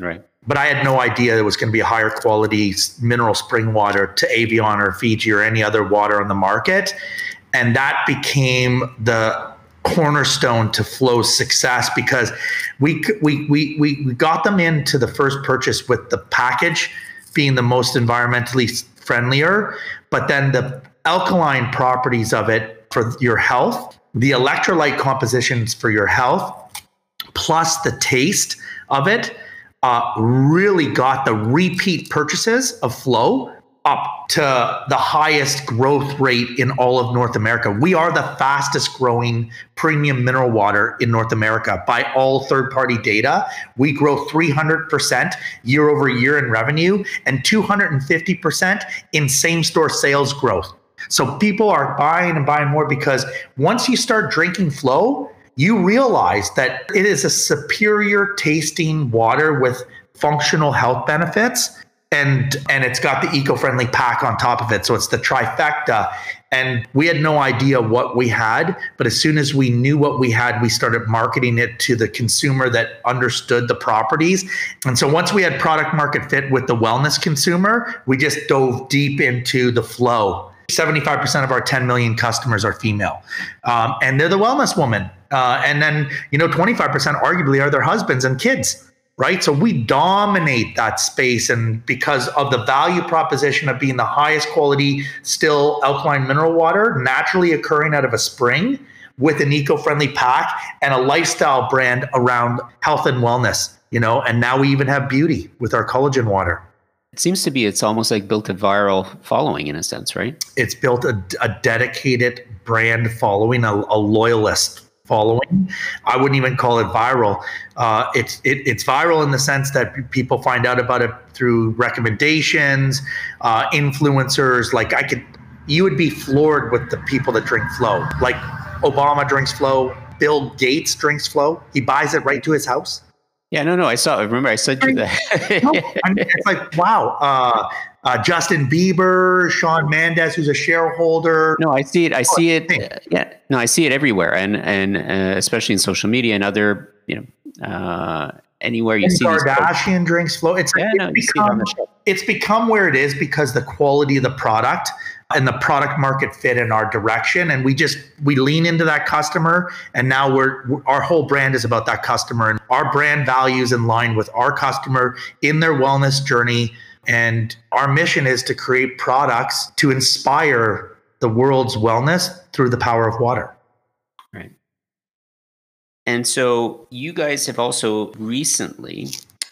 Right. But I had no idea it was going to be a higher quality mineral spring water to Evian or Fiji or any other water on the market. And that became the cornerstone to Flow's success because we we we we got them into the first purchase with the package being the most environmentally friendlier, but then the alkaline properties of it for your health, the electrolyte compositions for your health, plus the taste of it, uh, really got the repeat purchases of Flow up to the highest growth rate in all of North America. We are the fastest growing premium mineral water in North America by all third party data. We grow 300% year over year in revenue and 250% in same store sales growth. So people are buying and buying more because once you start drinking flow, you realize that it is a superior tasting water with functional health benefits and and it's got the eco-friendly pack on top of it. So it's the trifecta. And we had no idea what we had but as soon as we knew what we had we started marketing it to the consumer that understood the properties. And so once we had product market fit with the wellness consumer we just dove deep into the flow. 75% of our 10 million customers are female. Um, and they're the wellness woman uh, and then you know 25% arguably are their husbands and kids right? So we dominate that space. And because of the value proposition of being the highest quality, still alkaline mineral water naturally occurring out of a spring with an eco friendly pack and a lifestyle brand around health and wellness, you know, and now we even have beauty with our collagen water. It seems to be it's almost like built a viral following in a sense, right? It's built a, a dedicated brand following, a, a loyalist following. I wouldn't even call it viral. Uh, it's it, it's viral in the sense that people find out about it through recommendations, uh, influencers. Like I could, you would be floored with the people that drink Flow. Like Obama drinks Flow. Bill Gates drinks Flow. He buys it right to his house. Yeah, no, no. I saw. Remember, I said you that. [laughs] no, I mean, it's like wow. Uh, uh, Justin Bieber, Shawn Mendes, who's a shareholder. No, I see it. I see it. Uh, yeah, no, I see it everywhere, and and uh, especially in social media and other, you know, uh, anywhere you and see. Kardashian drinks flow. It's yeah, no, become, it it's become where it is because the quality of the product and the product market fit in our direction and we just we lean into that customer and now we're our whole brand is about that customer and our brand values in line with our customer in their wellness journey and our mission is to create products to inspire the world's wellness through the power of water. Right. And so you guys have also recently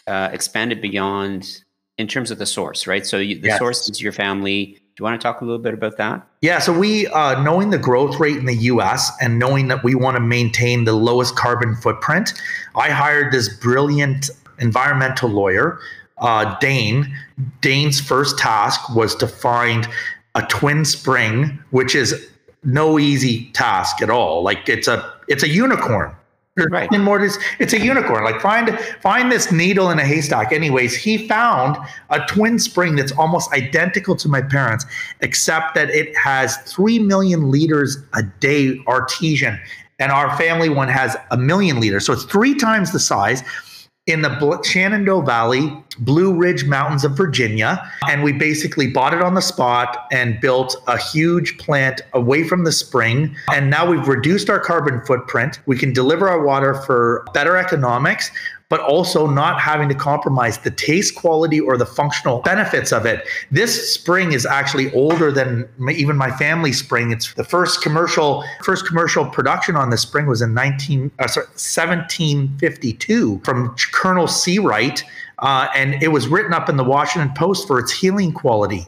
uh, expanded beyond in terms of the source, right? So you, the yes. source is your family. Do you want to talk a little bit about that? Yeah. So we, uh, knowing the growth rate in the U.S. and knowing that we want to maintain the lowest carbon footprint, I hired this brilliant environmental lawyer uh, Dane, Dane's first task was to find a twin spring, which is no easy task at all. Like it's a it's a unicorn. Right. More, it's, it's a unicorn. Like find find this needle in a haystack. Anyways, he found a twin spring that's almost identical to my parents, except that it has three million liters a day artesian, and our family one has a million liters. So it's three times the size in the Shenandoah Valley, Blue Ridge Mountains of Virginia. And we basically bought it on the spot and built a huge plant away from the spring. And now we've reduced our carbon footprint. We can deliver our water for better economics but also not having to compromise the taste quality or the functional benefits of it. This spring is actually older than even my family spring. It's the first commercial first commercial production on this spring was in 19 uh, sorry, 1752 from Colonel Seawright, uh, and it was written up in the Washington Post for its healing quality,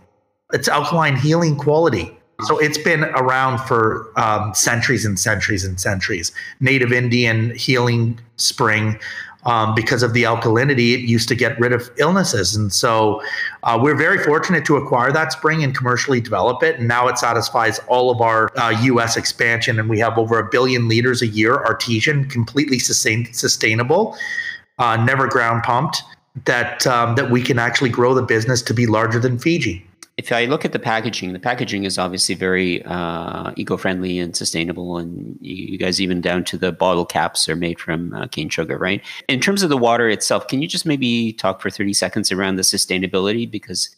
its alkaline healing quality. So it's been around for um, centuries and centuries and centuries. Native Indian healing spring um, because of the alkalinity, it used to get rid of illnesses. And so uh, we're very fortunate to acquire that spring and commercially develop it. And now it satisfies all of our uh, US expansion. And we have over a billion liters a year, artesian, completely sustain- sustainable, uh, never ground pumped, that, um, that we can actually grow the business to be larger than Fiji if I look at the packaging, the packaging is obviously very uh, eco-friendly and sustainable, and you guys even down to the bottle caps are made from uh, cane sugar, right? In terms of the water itself, can you just maybe talk for thirty seconds around the sustainability? Because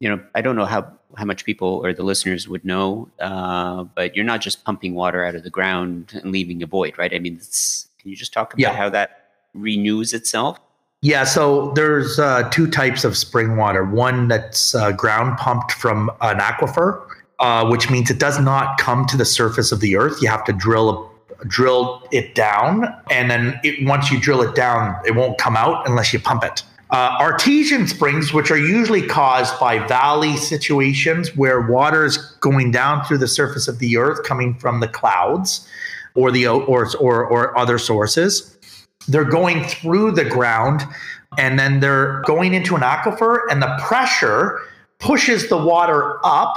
you know, I don't know how how much people or the listeners would know, uh, but you're not just pumping water out of the ground and leaving a void, right? I mean, can you just talk about yeah. how that renews itself? Yeah, so there's uh, two types of spring water. One that's uh, ground pumped from an aquifer, uh, which means it does not come to the surface of the earth. You have to drill drill it down, and then it, once you drill it down, it won't come out unless you pump it. Uh, artesian springs, which are usually caused by valley situations where water is going down through the surface of the earth, coming from the clouds or the or or, or other sources they're going through the ground and then they're going into an aquifer and the pressure pushes the water up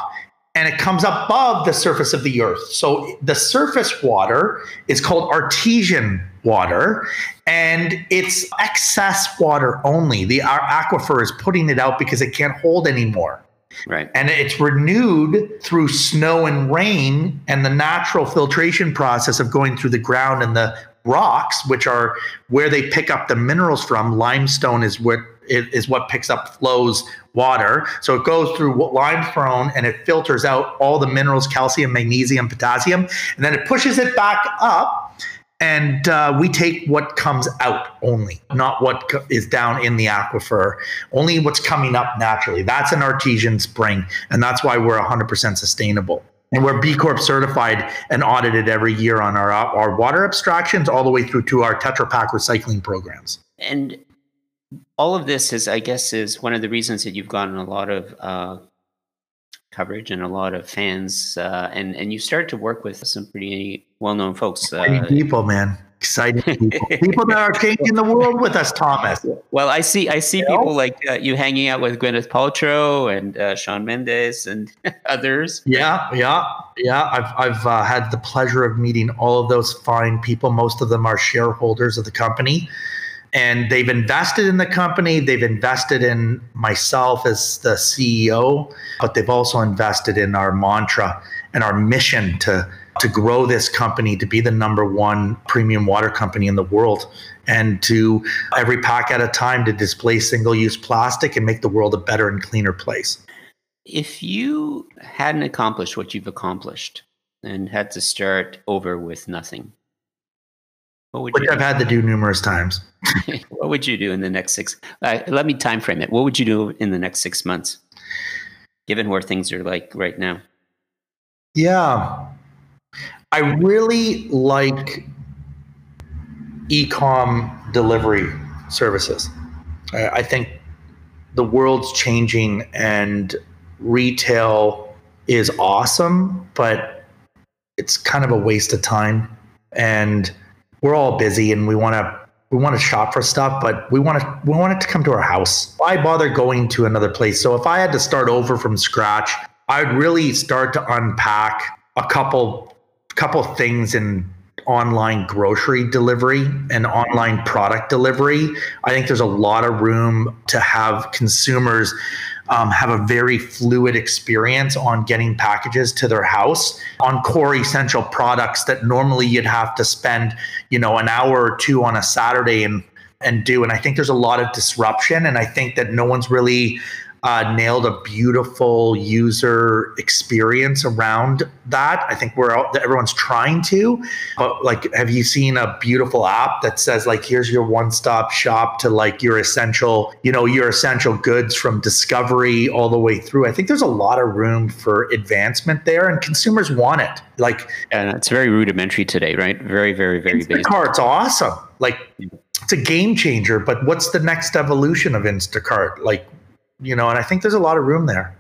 and it comes above the surface of the earth. So the surface water is called artesian water and it's excess water only. The our aquifer is putting it out because it can't hold anymore. Right. And it's renewed through snow and rain and the natural filtration process of going through the ground and the rocks, which are where they pick up the minerals from. Limestone is what is what picks up flows water. So it goes through limestone and it filters out all the minerals, calcium, magnesium, potassium, and then it pushes it back up and uh, we take what comes out only, not what co- is down in the aquifer, only what's coming up naturally. That's an artesian spring, and that's why we're 100% sustainable. And we're B Corp certified and audited every year on our our water abstractions, all the way through to our Tetra Pak recycling programs. And all of this is, I guess, is one of the reasons that you've gotten a lot of uh, coverage and a lot of fans, uh, and and you start to work with some pretty well-known folks. Uh, people, man, exciting [laughs] people, people that are changing the world with us, Thomas. Well, I see, I see you people know? like uh, you hanging out with Gwyneth Paltrow and uh, Shawn Mendes and [laughs] others. Yeah, yeah, yeah. I've I've uh, had the pleasure of meeting all of those fine people. Most of them are shareholders of the company and they've invested in the company they've invested in myself as the ceo but they've also invested in our mantra and our mission to to grow this company to be the number one premium water company in the world and to every pack at a time to displace single use plastic and make the world a better and cleaner place if you hadn't accomplished what you've accomplished and had to start over with nothing what would Which I've do? had to do numerous times. [laughs] what would you do in the next six? Uh, let me time frame it. What would you do in the next six months, given where things are like right now? Yeah, I really like ecom delivery services. I, I think the world's changing and retail is awesome, but it's kind of a waste of time and we're all busy and we want to we want to shop for stuff, but we want to we want it to come to our house. Why bother going to another place? So if I had to start over from scratch, I'd really start to unpack a couple couple things in online grocery delivery and online product delivery. I think there's a lot of room to have consumers um, have a very fluid experience on getting packages to their house on core essential products that normally you'd have to spend, you know, an hour or two on a Saturday and and do. And I think there's a lot of disruption, and I think that no one's really uh, nailed a beautiful user experience around that. I think we're out, everyone's trying to, but like, have you seen a beautiful app that says like, here's your one-stop shop to like your essential, you know, your essential goods from discovery all the way through. I think there's a lot of room for advancement there, and consumers want it. Like, and it's very rudimentary today, right? Very, very, very basic. Instacart's awesome. Like. It's a game changer, but what's the next evolution of Instacart? Like, you know, and I think there's a lot of room there.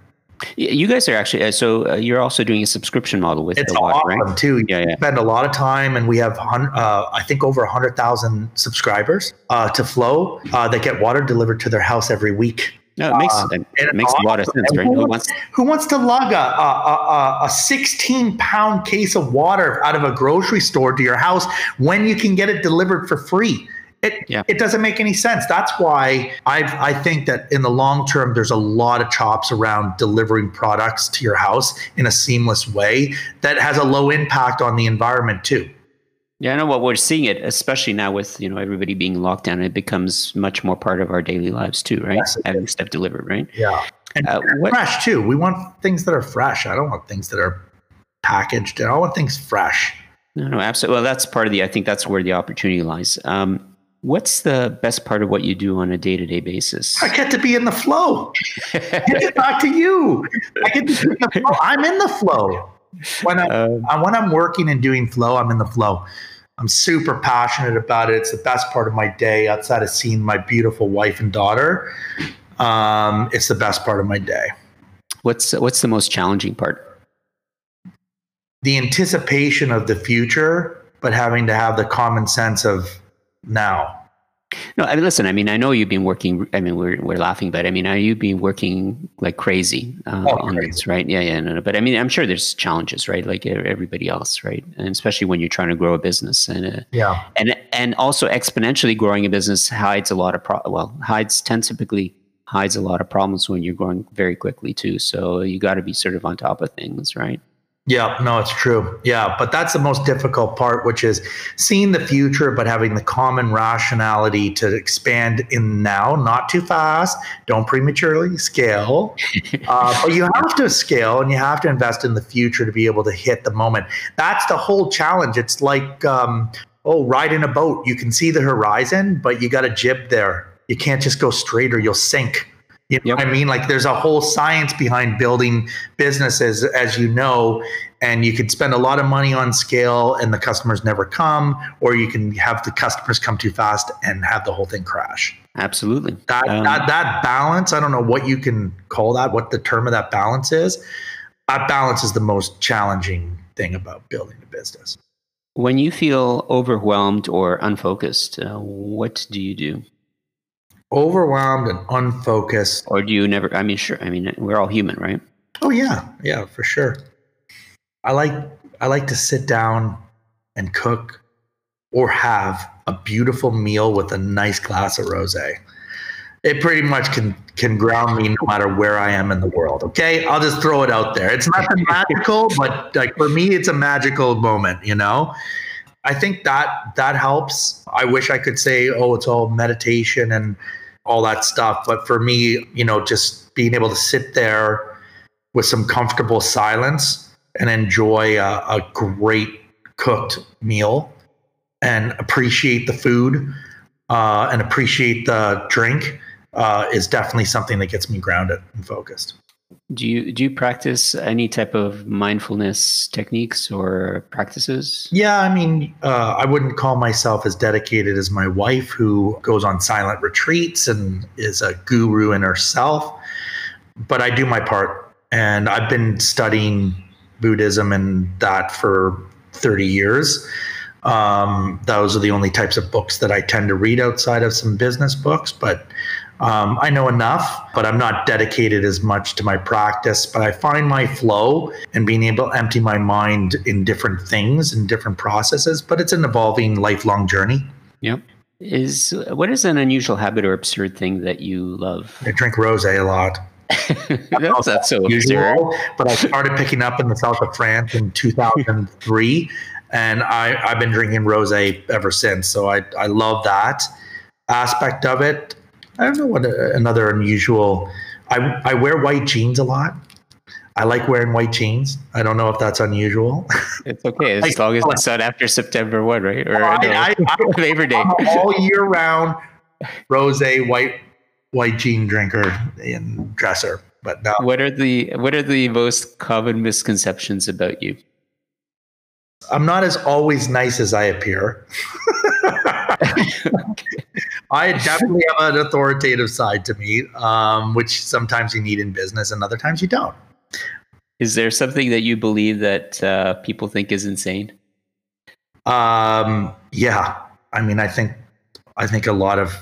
You guys are actually uh, so uh, you're also doing a subscription model with it's the water, awesome right? too. Yeah, yeah. Spend a lot of time, and we have uh, I think over hundred thousand subscribers uh, to Flow uh, that get water delivered to their house every week. No, it makes uh, it makes awesome. a lot of sense, right? Who, who, wants, who wants to lug a, a, a, 16 pound case of water out of a grocery store to your house when you can get it delivered for free? It yeah. it doesn't make any sense. That's why I I think that in the long term there's a lot of chops around delivering products to your house in a seamless way that has a low impact on the environment too. Yeah, I know what we're seeing it, especially now with you know everybody being locked down. It becomes much more part of our daily lives too, right? Yes, Having stuff delivered, right? Yeah, and uh, what, fresh too. We want things that are fresh. I don't want things that are packaged. I want things fresh. No, no, absolutely. Well, that's part of the. I think that's where the opportunity lies. Um, What's the best part of what you do on a day to day basis? I get to be in the flow. I get to talk to you. I get to be in the flow. I'm in the flow. When, I, um, when I'm working and doing flow, I'm in the flow. I'm super passionate about it. It's the best part of my day outside of seeing my beautiful wife and daughter. Um, it's the best part of my day. What's what's the most challenging part? The anticipation of the future, but having to have the common sense of now? No, I mean, listen. I mean, I know you've been working. I mean, we're we're laughing, but I mean, are you been working like crazy uh, oh, on crazy. this, right? Yeah, yeah. No, no, but I mean, I'm sure there's challenges, right? Like everybody else, right? And especially when you're trying to grow a business, and uh, yeah, and and also exponentially growing a business hides a lot of pro. Well, hides ten typically hides a lot of problems when you're growing very quickly too. So you got to be sort of on top of things, right? Yeah, no, it's true. Yeah, but that's the most difficult part, which is seeing the future, but having the common rationality to expand in now, not too fast. Don't prematurely scale, [laughs] uh, but you have to scale and you have to invest in the future to be able to hit the moment. That's the whole challenge. It's like um, oh, ride in a boat. You can see the horizon, but you got a jib there. You can't just go straight or you'll sink. You know yep. what I mean? Like there's a whole science behind building businesses, as you know, and you could spend a lot of money on scale and the customers never come, or you can have the customers come too fast and have the whole thing crash. Absolutely. That, um, that, that balance, I don't know what you can call that, what the term of that balance is. That balance is the most challenging thing about building a business. When you feel overwhelmed or unfocused, uh, what do you do? Overwhelmed and unfocused. Or do you never? I mean, sure. I mean, we're all human, right? Oh yeah, yeah, for sure. I like I like to sit down and cook or have a beautiful meal with a nice glass of rosé. It pretty much can can ground me no matter where I am in the world. Okay, I'll just throw it out there. It's nothing magical, but like for me, it's a magical moment. You know, I think that that helps. I wish I could say, oh, it's all meditation and all that stuff, but for me, you know, just being able to sit there with some comfortable silence and enjoy a, a great cooked meal and appreciate the food uh, and appreciate the drink uh, is definitely something that gets me grounded and focused. Do you do you practice any type of mindfulness techniques or practices? Yeah, I mean, uh, I wouldn't call myself as dedicated as my wife, who goes on silent retreats and is a guru in herself. But I do my part, and I've been studying Buddhism and that for thirty years. Um, those are the only types of books that I tend to read outside of some business books, but um, I know enough, but I'm not dedicated as much to my practice. But I find my flow and being able to empty my mind in different things and different processes. But it's an evolving, lifelong journey. Yep. Is what is an unusual habit or absurd thing that you love? I drink rosé a lot. [laughs] that's, that's so usual. But I started picking up in the south of France in 2003, and I, I've been drinking rosé ever since. So I I love that aspect of it. I don't know what a, another unusual. I I wear white jeans a lot. I like wearing white jeans. I don't know if that's unusual. [laughs] It's okay as long as it's not after September one, right? Or oh, I, no, I, I, [laughs] Labor Day. All year round [laughs] rose white white jean drinker and dresser. But no. What are the what are the most common misconceptions about you? I'm not as always nice as I appear. I definitely have an authoritative side to me, um, which sometimes you need in business and other times you don't. Is there something that you believe that uh, people think is insane? Um, yeah, I mean, I think I think a lot of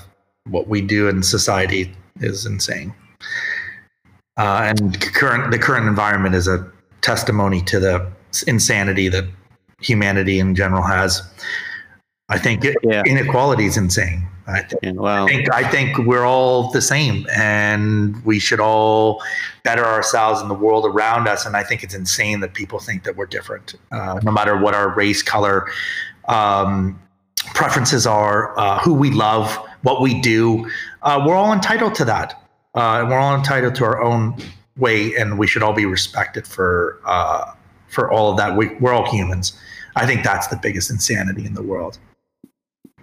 what we do in society is insane, uh, and current the current environment is a testimony to the insanity that humanity in general has. I think yeah. inequality is insane. I, th- yeah, I think I think we're all the same, and we should all better ourselves and the world around us. And I think it's insane that people think that we're different, uh, no matter what our race, color, um, preferences are, uh, who we love, what we do. Uh, we're all entitled to that, uh, and we're all entitled to our own way, and we should all be respected for uh, for all of that. We, we're all humans. I think that's the biggest insanity in the world.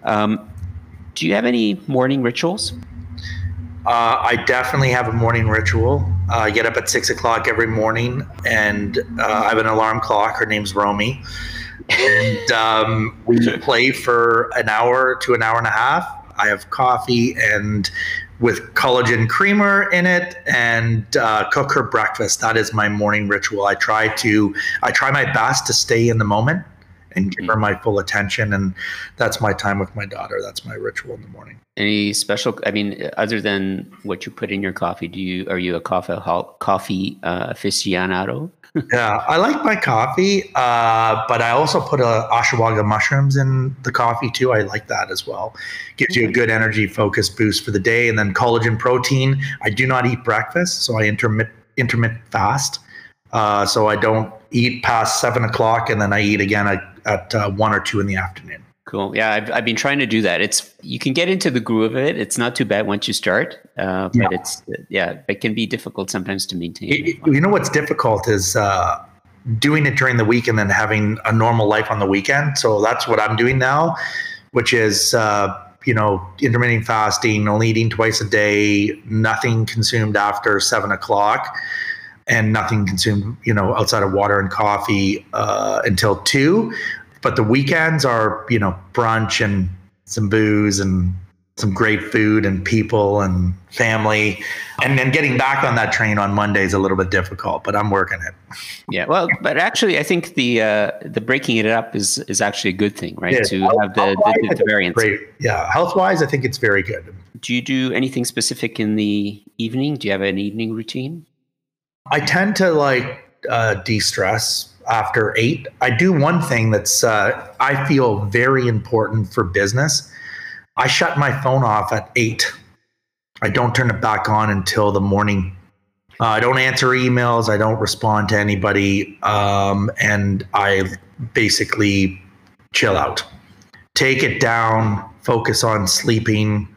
Um, do you have any morning rituals? Uh, I definitely have a morning ritual. Uh, I get up at six o'clock every morning, and uh, I have an alarm clock. Her name's Romy, and um, we play for an hour to an hour and a half. I have coffee and with collagen creamer in it, and uh, cook her breakfast. That is my morning ritual. I try to, I try my best to stay in the moment and give her mm. my full attention. And that's my time with my daughter. That's my ritual in the morning. Any special? I mean, other than what you put in your coffee, do you are you a coffee coffee uh, aficionado? [laughs] yeah, I like my coffee, uh, but I also put a ashwagandha mushrooms in the coffee too. I like that as well. Gives you a good energy focus boost for the day, and then collagen protein. I do not eat breakfast, so I intermittent intermittent fast. Uh, so I don't eat past seven o'clock, and then I eat again at, at uh, one or two in the afternoon. Cool. Yeah, I've, I've been trying to do that. It's you can get into the groove of it. It's not too bad once you start, uh, but yeah. it's yeah, it can be difficult sometimes to maintain. It, you know what's difficult is uh, doing it during the week and then having a normal life on the weekend. So that's what I'm doing now, which is, uh, you know, intermittent fasting, only eating twice a day, nothing consumed after seven o'clock, and nothing consumed, you know, outside of water and coffee uh, until two. But the weekends are, you know, brunch and some booze and some great food and people and family. And then getting back on that train on monday is a little bit difficult but i'm working it. Yeah well but actually i think the uh the breaking it up is is actually a good thing right? Yeah, to health, have the, the, the variance. great. yeah health wise i think it's very good. Do you do anything specific in the evening? Do you have an evening routine i tend to like uh, de-stress after eight i do one thing that's uh, i feel very important for business I shut my phone off at eight. I don't turn it back on until the morning. Uh, I don't answer emails. I don't respond to anybody. Um, and I basically chill out, take it down, focus on sleeping,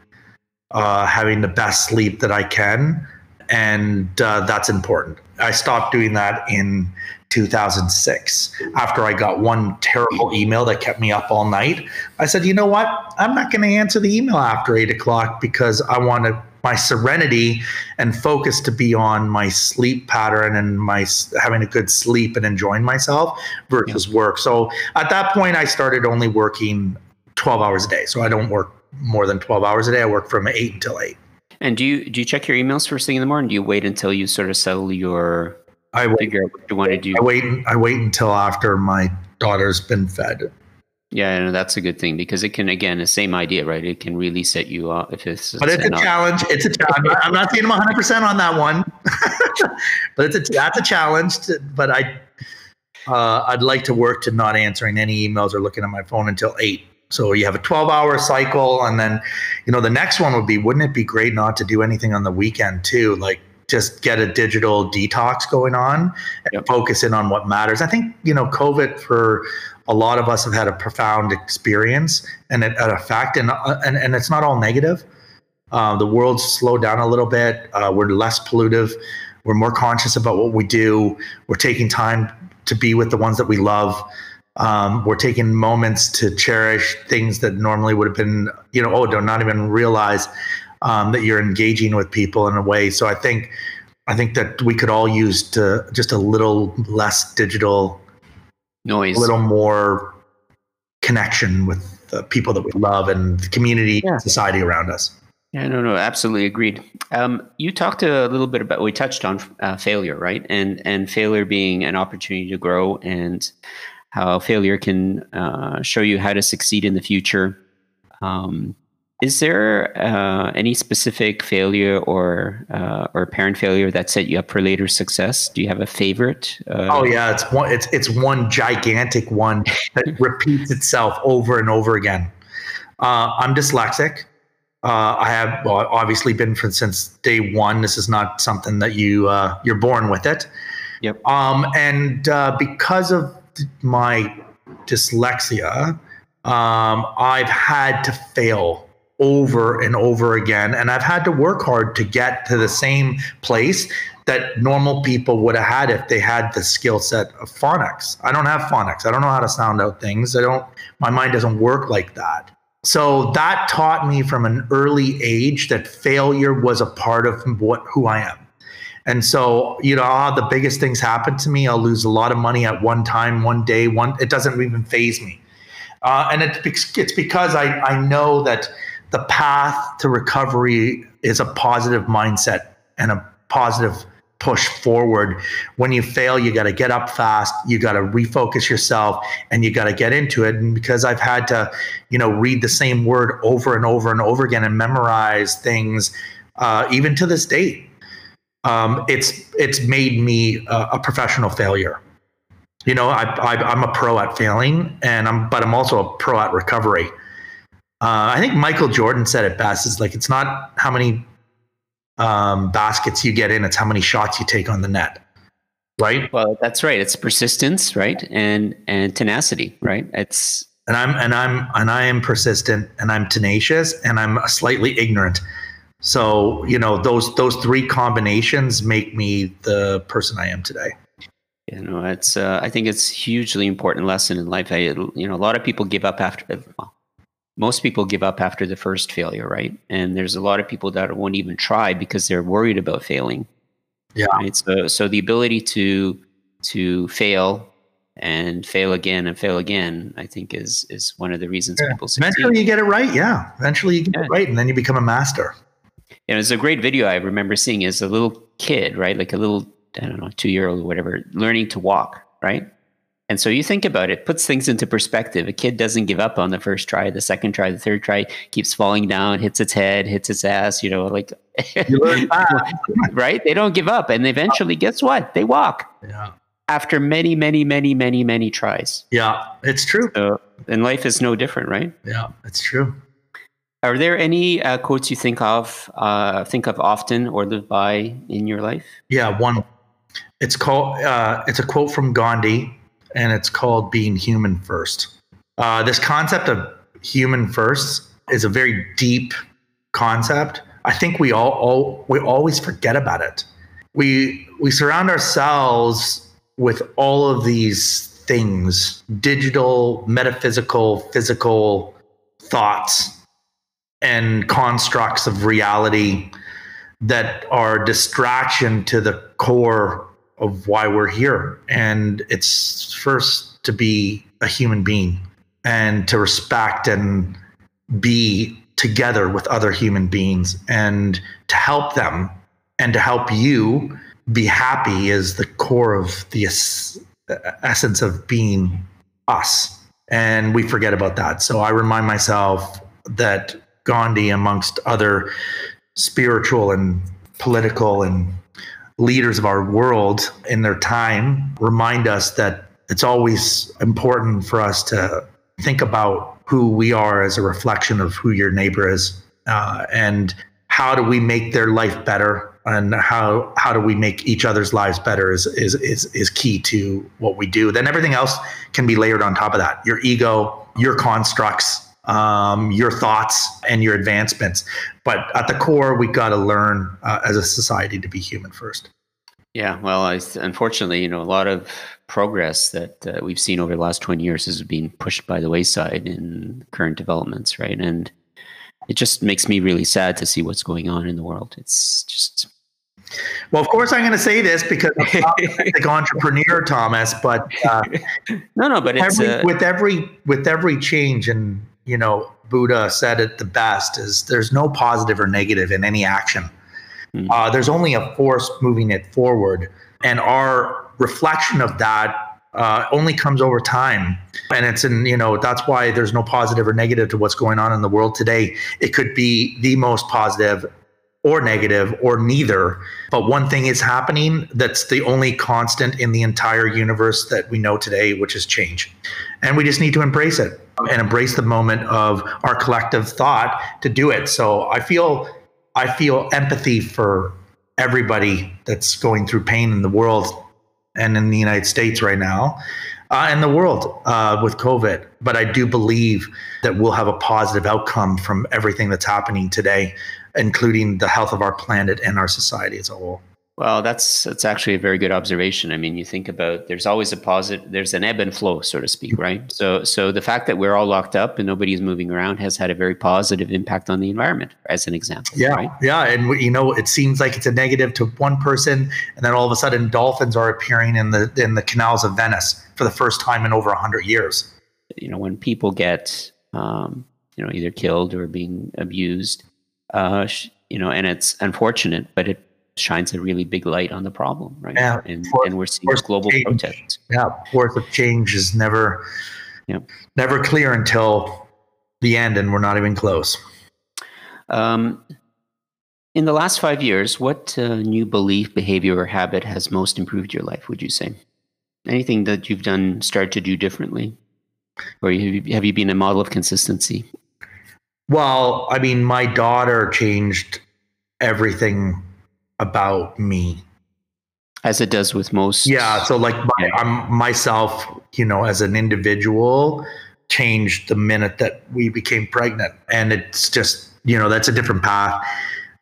uh, having the best sleep that I can. And uh, that's important. I stopped doing that in 2006 after I got one terrible email that kept me up all night. I said, you know what? I'm not going to answer the email after eight o'clock because I want to, my serenity and focus to be on my sleep pattern and my having a good sleep and enjoying myself versus yeah. work. So at that point, I started only working 12 hours a day. So I don't work more than 12 hours a day. I work from eight until eight. And do you do you check your emails first thing in the morning? Do you wait until you sort of settle your I wait, figure out what you want to do. I wait. I wait until after my daughter's been fed. Yeah, no, that's a good thing because it can again the same idea, right? It can really set you off if it's. But it's a challenge. It's a challenge. I'm not saying I'm 100 percent on that one, [laughs] but it's a that's a challenge. To, but I, uh, I'd like to work to not answering any emails or looking at my phone until eight. So you have a 12 hour cycle, and then, you know, the next one would be, wouldn't it be great not to do anything on the weekend too? Like just get a digital detox going on and yep. focus in on what matters. I think, you know, COVID for a lot of us have had a profound experience and an effect, and, uh, and, and it's not all negative. Uh, the world's slowed down a little bit. Uh, we're less pollutive. We're more conscious about what we do. We're taking time to be with the ones that we love. Um, we're taking moments to cherish things that normally would have been, you know, oh, don't not even realize um, that you're engaging with people in a way. So I think I think that we could all use to just a little less digital noise, a little more connection with the people that we love and the community, yeah. society around us. Yeah, no, no, absolutely agreed. Um, you talked a little bit about we touched on uh, failure, right? And and failure being an opportunity to grow, and how failure can uh, show you how to succeed in the future. Um, is there uh, any specific failure or uh, or parent failure that set you up for later success? Do you have a favorite? Uh, oh yeah, it's one. It's it's one gigantic one that [laughs] repeats itself over and over again. Uh, I'm dyslexic. Uh, I have well, obviously been for since day one. This is not something that you uh, you're born with it. Yep. Um, and because of my dyslexia, um, I've had to fail over and over again. And I've had to work hard to get to the same place that normal people would have had if they had the skill set of phonics. I don't have phonics. I don't know how to sound out things. I don't, my mind doesn't work like that. So that taught me from an early age that failure was a part of what who I am. And so, you know, the biggest things happen to me. I'll lose a lot of money at one time, one day, one, it doesn't even faze me. Uh, and it, it's because I, I know that the path to recovery is a positive mindset and a positive push forward. When you fail, you got to get up fast. You got to refocus yourself and you got to get into it. And because I've had to, you know, read the same word over and over and over again and memorize things, uh, even to this date, um, it's it's made me a, a professional failure. You know, I, I, I'm a pro at failing, and I'm but I'm also a pro at recovery. Uh, I think Michael Jordan said it best. It's like it's not how many um, baskets you get in; it's how many shots you take on the net. Right. Well, that's right. It's persistence, right, and and tenacity, right. It's and I'm and I'm and I am persistent, and I'm tenacious, and I'm slightly ignorant. So you know those those three combinations make me the person I am today. You know, it's uh, I think it's hugely important lesson in life. I, you know, a lot of people give up after. Well, most people give up after the first failure, right? And there's a lot of people that won't even try because they're worried about failing. Yeah. Right? So, so the ability to to fail and fail again and fail again, I think is is one of the reasons Yeah. people succeed. Eventually, you get it right. Yeah. Eventually, you get Yeah. it right, and then you become a master. And it's a great video I remember seeing as a little kid, right? Like a little, I don't know, two year old or whatever, learning to walk, right? And so you think about it, puts things into perspective. A kid doesn't give up on the first try, the second try, the third try, keeps falling down, hits its head, hits its ass, you know, like, You [laughs] right? They don't give up. And eventually, guess what? They walk yeah. after many, many, many, many, many tries. Yeah. It's true. So, and life is no different, right? Yeah. It's true. Are there any uh, quotes you think of, uh, think of often or live by in your life? Yeah. One. It's called. Uh, it's a quote from Gandhi, and it's called "Being Human First. Uh, this concept of human first is a very deep concept. I think we all, all we always forget about it. We we surround ourselves with all of these things, digital, metaphysical, physical thoughts and constructs of reality that are distraction to the core of why we're here. And it's first to be a human being and to respect and be together with other human beings and to help them and to help you be happy is the core of the es- essence of being us. And we forget about that. So I remind myself that Gandhi, amongst other spiritual and political and leaders of our world in their time, remind us that it's always important for us to think about who we are as a reflection of who your neighbor is uh, and how do we make their life better and how how do we make each other's lives better is is is is key to what we do. Then everything else can be layered on top of that. Your ego your constructs um, your thoughts and your advancements but at the core we got to learn uh, as a society to be human first Yeah, well, I, unfortunately, you know, a lot of progress that uh, we've seen over the last 20 years has been pushed by the wayside in current developments, right? And it just makes me really sad to see what's going on in the world. It's just, well of course i'm going to say this because i'm not a [laughs] big entrepreneur thomas but uh, [laughs] no, no, but it's, every, uh, with every with every change and you know buddha said it the best is there's no positive or negative in any action. Mm. uh, there's only a force moving it forward. And our reflection of that uh, only comes over time. And it's in you know that's why there's no positive or negative to what's going on in the world today. It could be the most positive or negative or neither. But one thing is happening that's the only constant in the entire universe that we know today which is change. And we just need to embrace it and embrace the moment of our collective thought to do it. So i feel i feel empathy for everybody that's going through pain in the world and in the united states right now uh, and the world uh, with covid. But i do believe that we'll have a positive outcome from everything that's happening today including the health of our planet and our society as a whole well, that's, that's actually a very good observation. I mean, you think about, there's always a positive, there's an ebb and flow, so to speak, right? So, so the fact that we're all locked up and nobody's moving around has had a very positive impact on the environment, as an example. Yeah, Right? yeah, and you know, it seems like it's a negative to one person, and then all of a sudden, dolphins are appearing in the in the canals of Venice for the first time in over hundred years. you know when people get um, you know either killed or being abused uh, sh- you know and it's unfortunate but it shines a really big light on the problem right Yeah, and, and we're seeing global change. protests Yeah, force of change is never, Yep. never clear until the end, and we're not even close. um, in the last five years what uh, new belief behavior or habit has most improved your life would you say anything that you've done started to do differently or have you, have you been a model of consistency Well, I mean, my daughter changed everything about me. as it does with most Yeah, so like my. I'm myself, you know, as an individual, changed the minute that we became pregnant, and it's just you know that's a different path.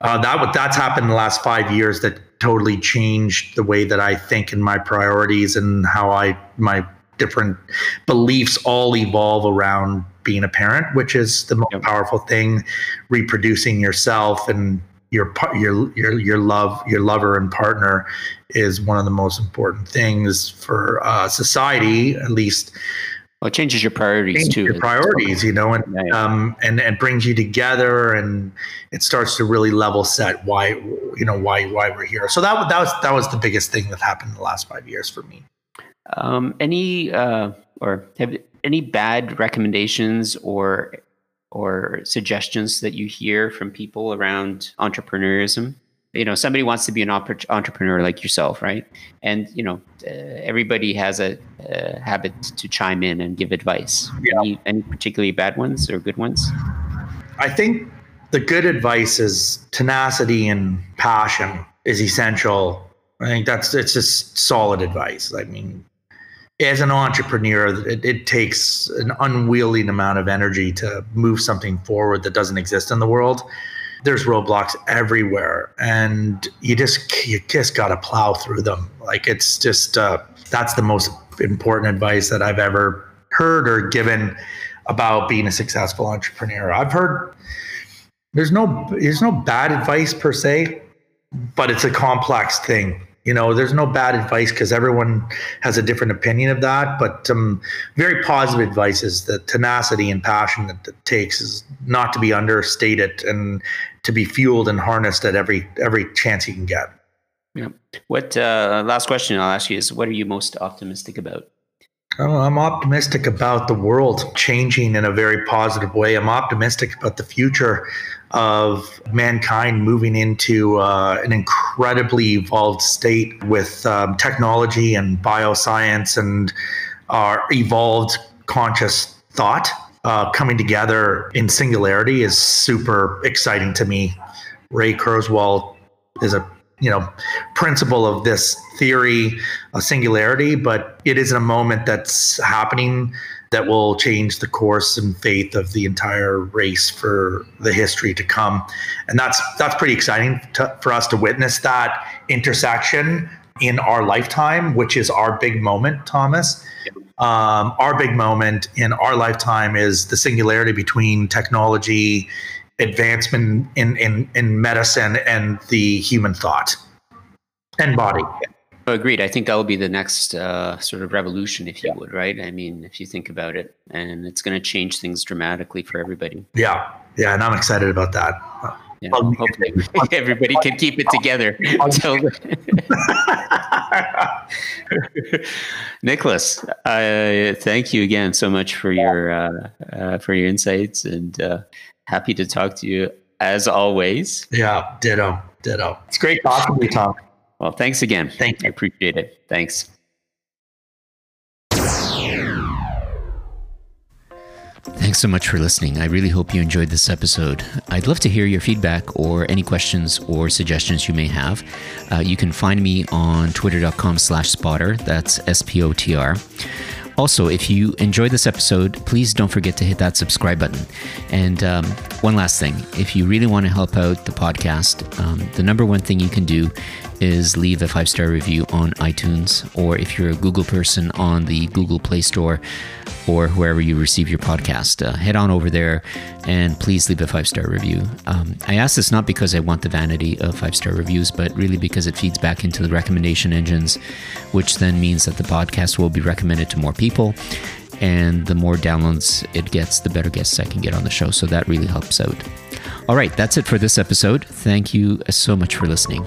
Uh, that what that's happened in the last five years that totally changed the way that I think and my priorities and how I my different beliefs all evolve around being a parent, which is the most yep. powerful thing, reproducing yourself and your your your your love your lover and partner is one of the most important things for uh, society, at least. Well, it changes your priorities changes too. Your priorities, you know, and um and and brings you together, and it starts to really level set why you know why why we're here. So that that was that was the biggest thing that happened in the last five years for me. Um, any uh, or have any bad recommendations or or suggestions that you hear from people around entrepreneurism? You know, somebody wants to be an entrepreneur like yourself, right? And you know, uh, everybody has a, a, habit to chime in and give advice. Yeah. Any, any particularly bad ones or good ones? I think the good advice is tenacity and passion is essential. I think that's it's just solid advice. I mean, as an entrepreneur, it, it, takes an unwieldy amount of energy to move something forward that doesn't exist in the world. There's roadblocks everywhere, and you just you just got to plow through them. Like it's just uh, that's the most important advice that I've ever heard or given about being a successful entrepreneur. I've heard there's no there's no bad advice per se, but it's a complex thing you know there's no bad advice because everyone has a different opinion of that but um, very positive advice is the tenacity and passion that it takes is not to be understated and to be fueled and harnessed at every every chance you can get. Yeah. What uh, last question i'll ask you is what are you most optimistic about I'm optimistic about the world changing in a very positive way. I'm optimistic about the future of mankind moving into uh, an incredibly evolved state with um, technology and bioscience and our evolved conscious thought uh, coming together in singularity is super exciting to me. Ray Kurzweil is a you know principle of this theory of singularity but it is a moment that's happening that will change the course and faith of the entire race for the history to come. And that's that's pretty exciting to, for us to witness that intersection in our lifetime which is our big moment thomas. Um, our big moment in our lifetime is the singularity between technology advancement in, in, in medicine and the human thought and body. Agreed. I think that will be the next uh, sort of revolution, if you yeah. would, right? I mean, if you think about it, and it's going to change things dramatically for everybody. Yeah, yeah, and I'm excited about that. Yeah, hopefully [laughs] everybody can keep it together. Until [laughs] [laughs] Nicholas, uh, thank you again so much for your uh, uh for your insights and uh, happy to talk to you as always. Yeah, ditto, ditto. It's great talking to you, Tom. Well, thanks again. Thank you. I appreciate it. Thanks. Thanks so much for listening. I really hope you enjoyed this episode. I'd love to hear your feedback or any questions or suggestions you may have. Uh, you can find me on twitter.com slash spotr. That's S-P-O-T-R. Also, if you enjoyed this episode, please don't forget to hit that subscribe button. And um, one last thing if you really want to help out the podcast, um, the number one thing you can do is leave a five star review on iTunes, or if you're a Google person, on the Google Play Store or wherever you receive your podcast. Uh, head on over there and please leave a five star review. Um, I ask this not because I want the vanity of five star reviews, but really because it feeds back into the recommendation engines, which then means that the podcast will be recommended to more people. And the more downloads it gets, the better guests I can get on the show. So that really helps out. All right, that's it for this episode. Thank you so much for listening.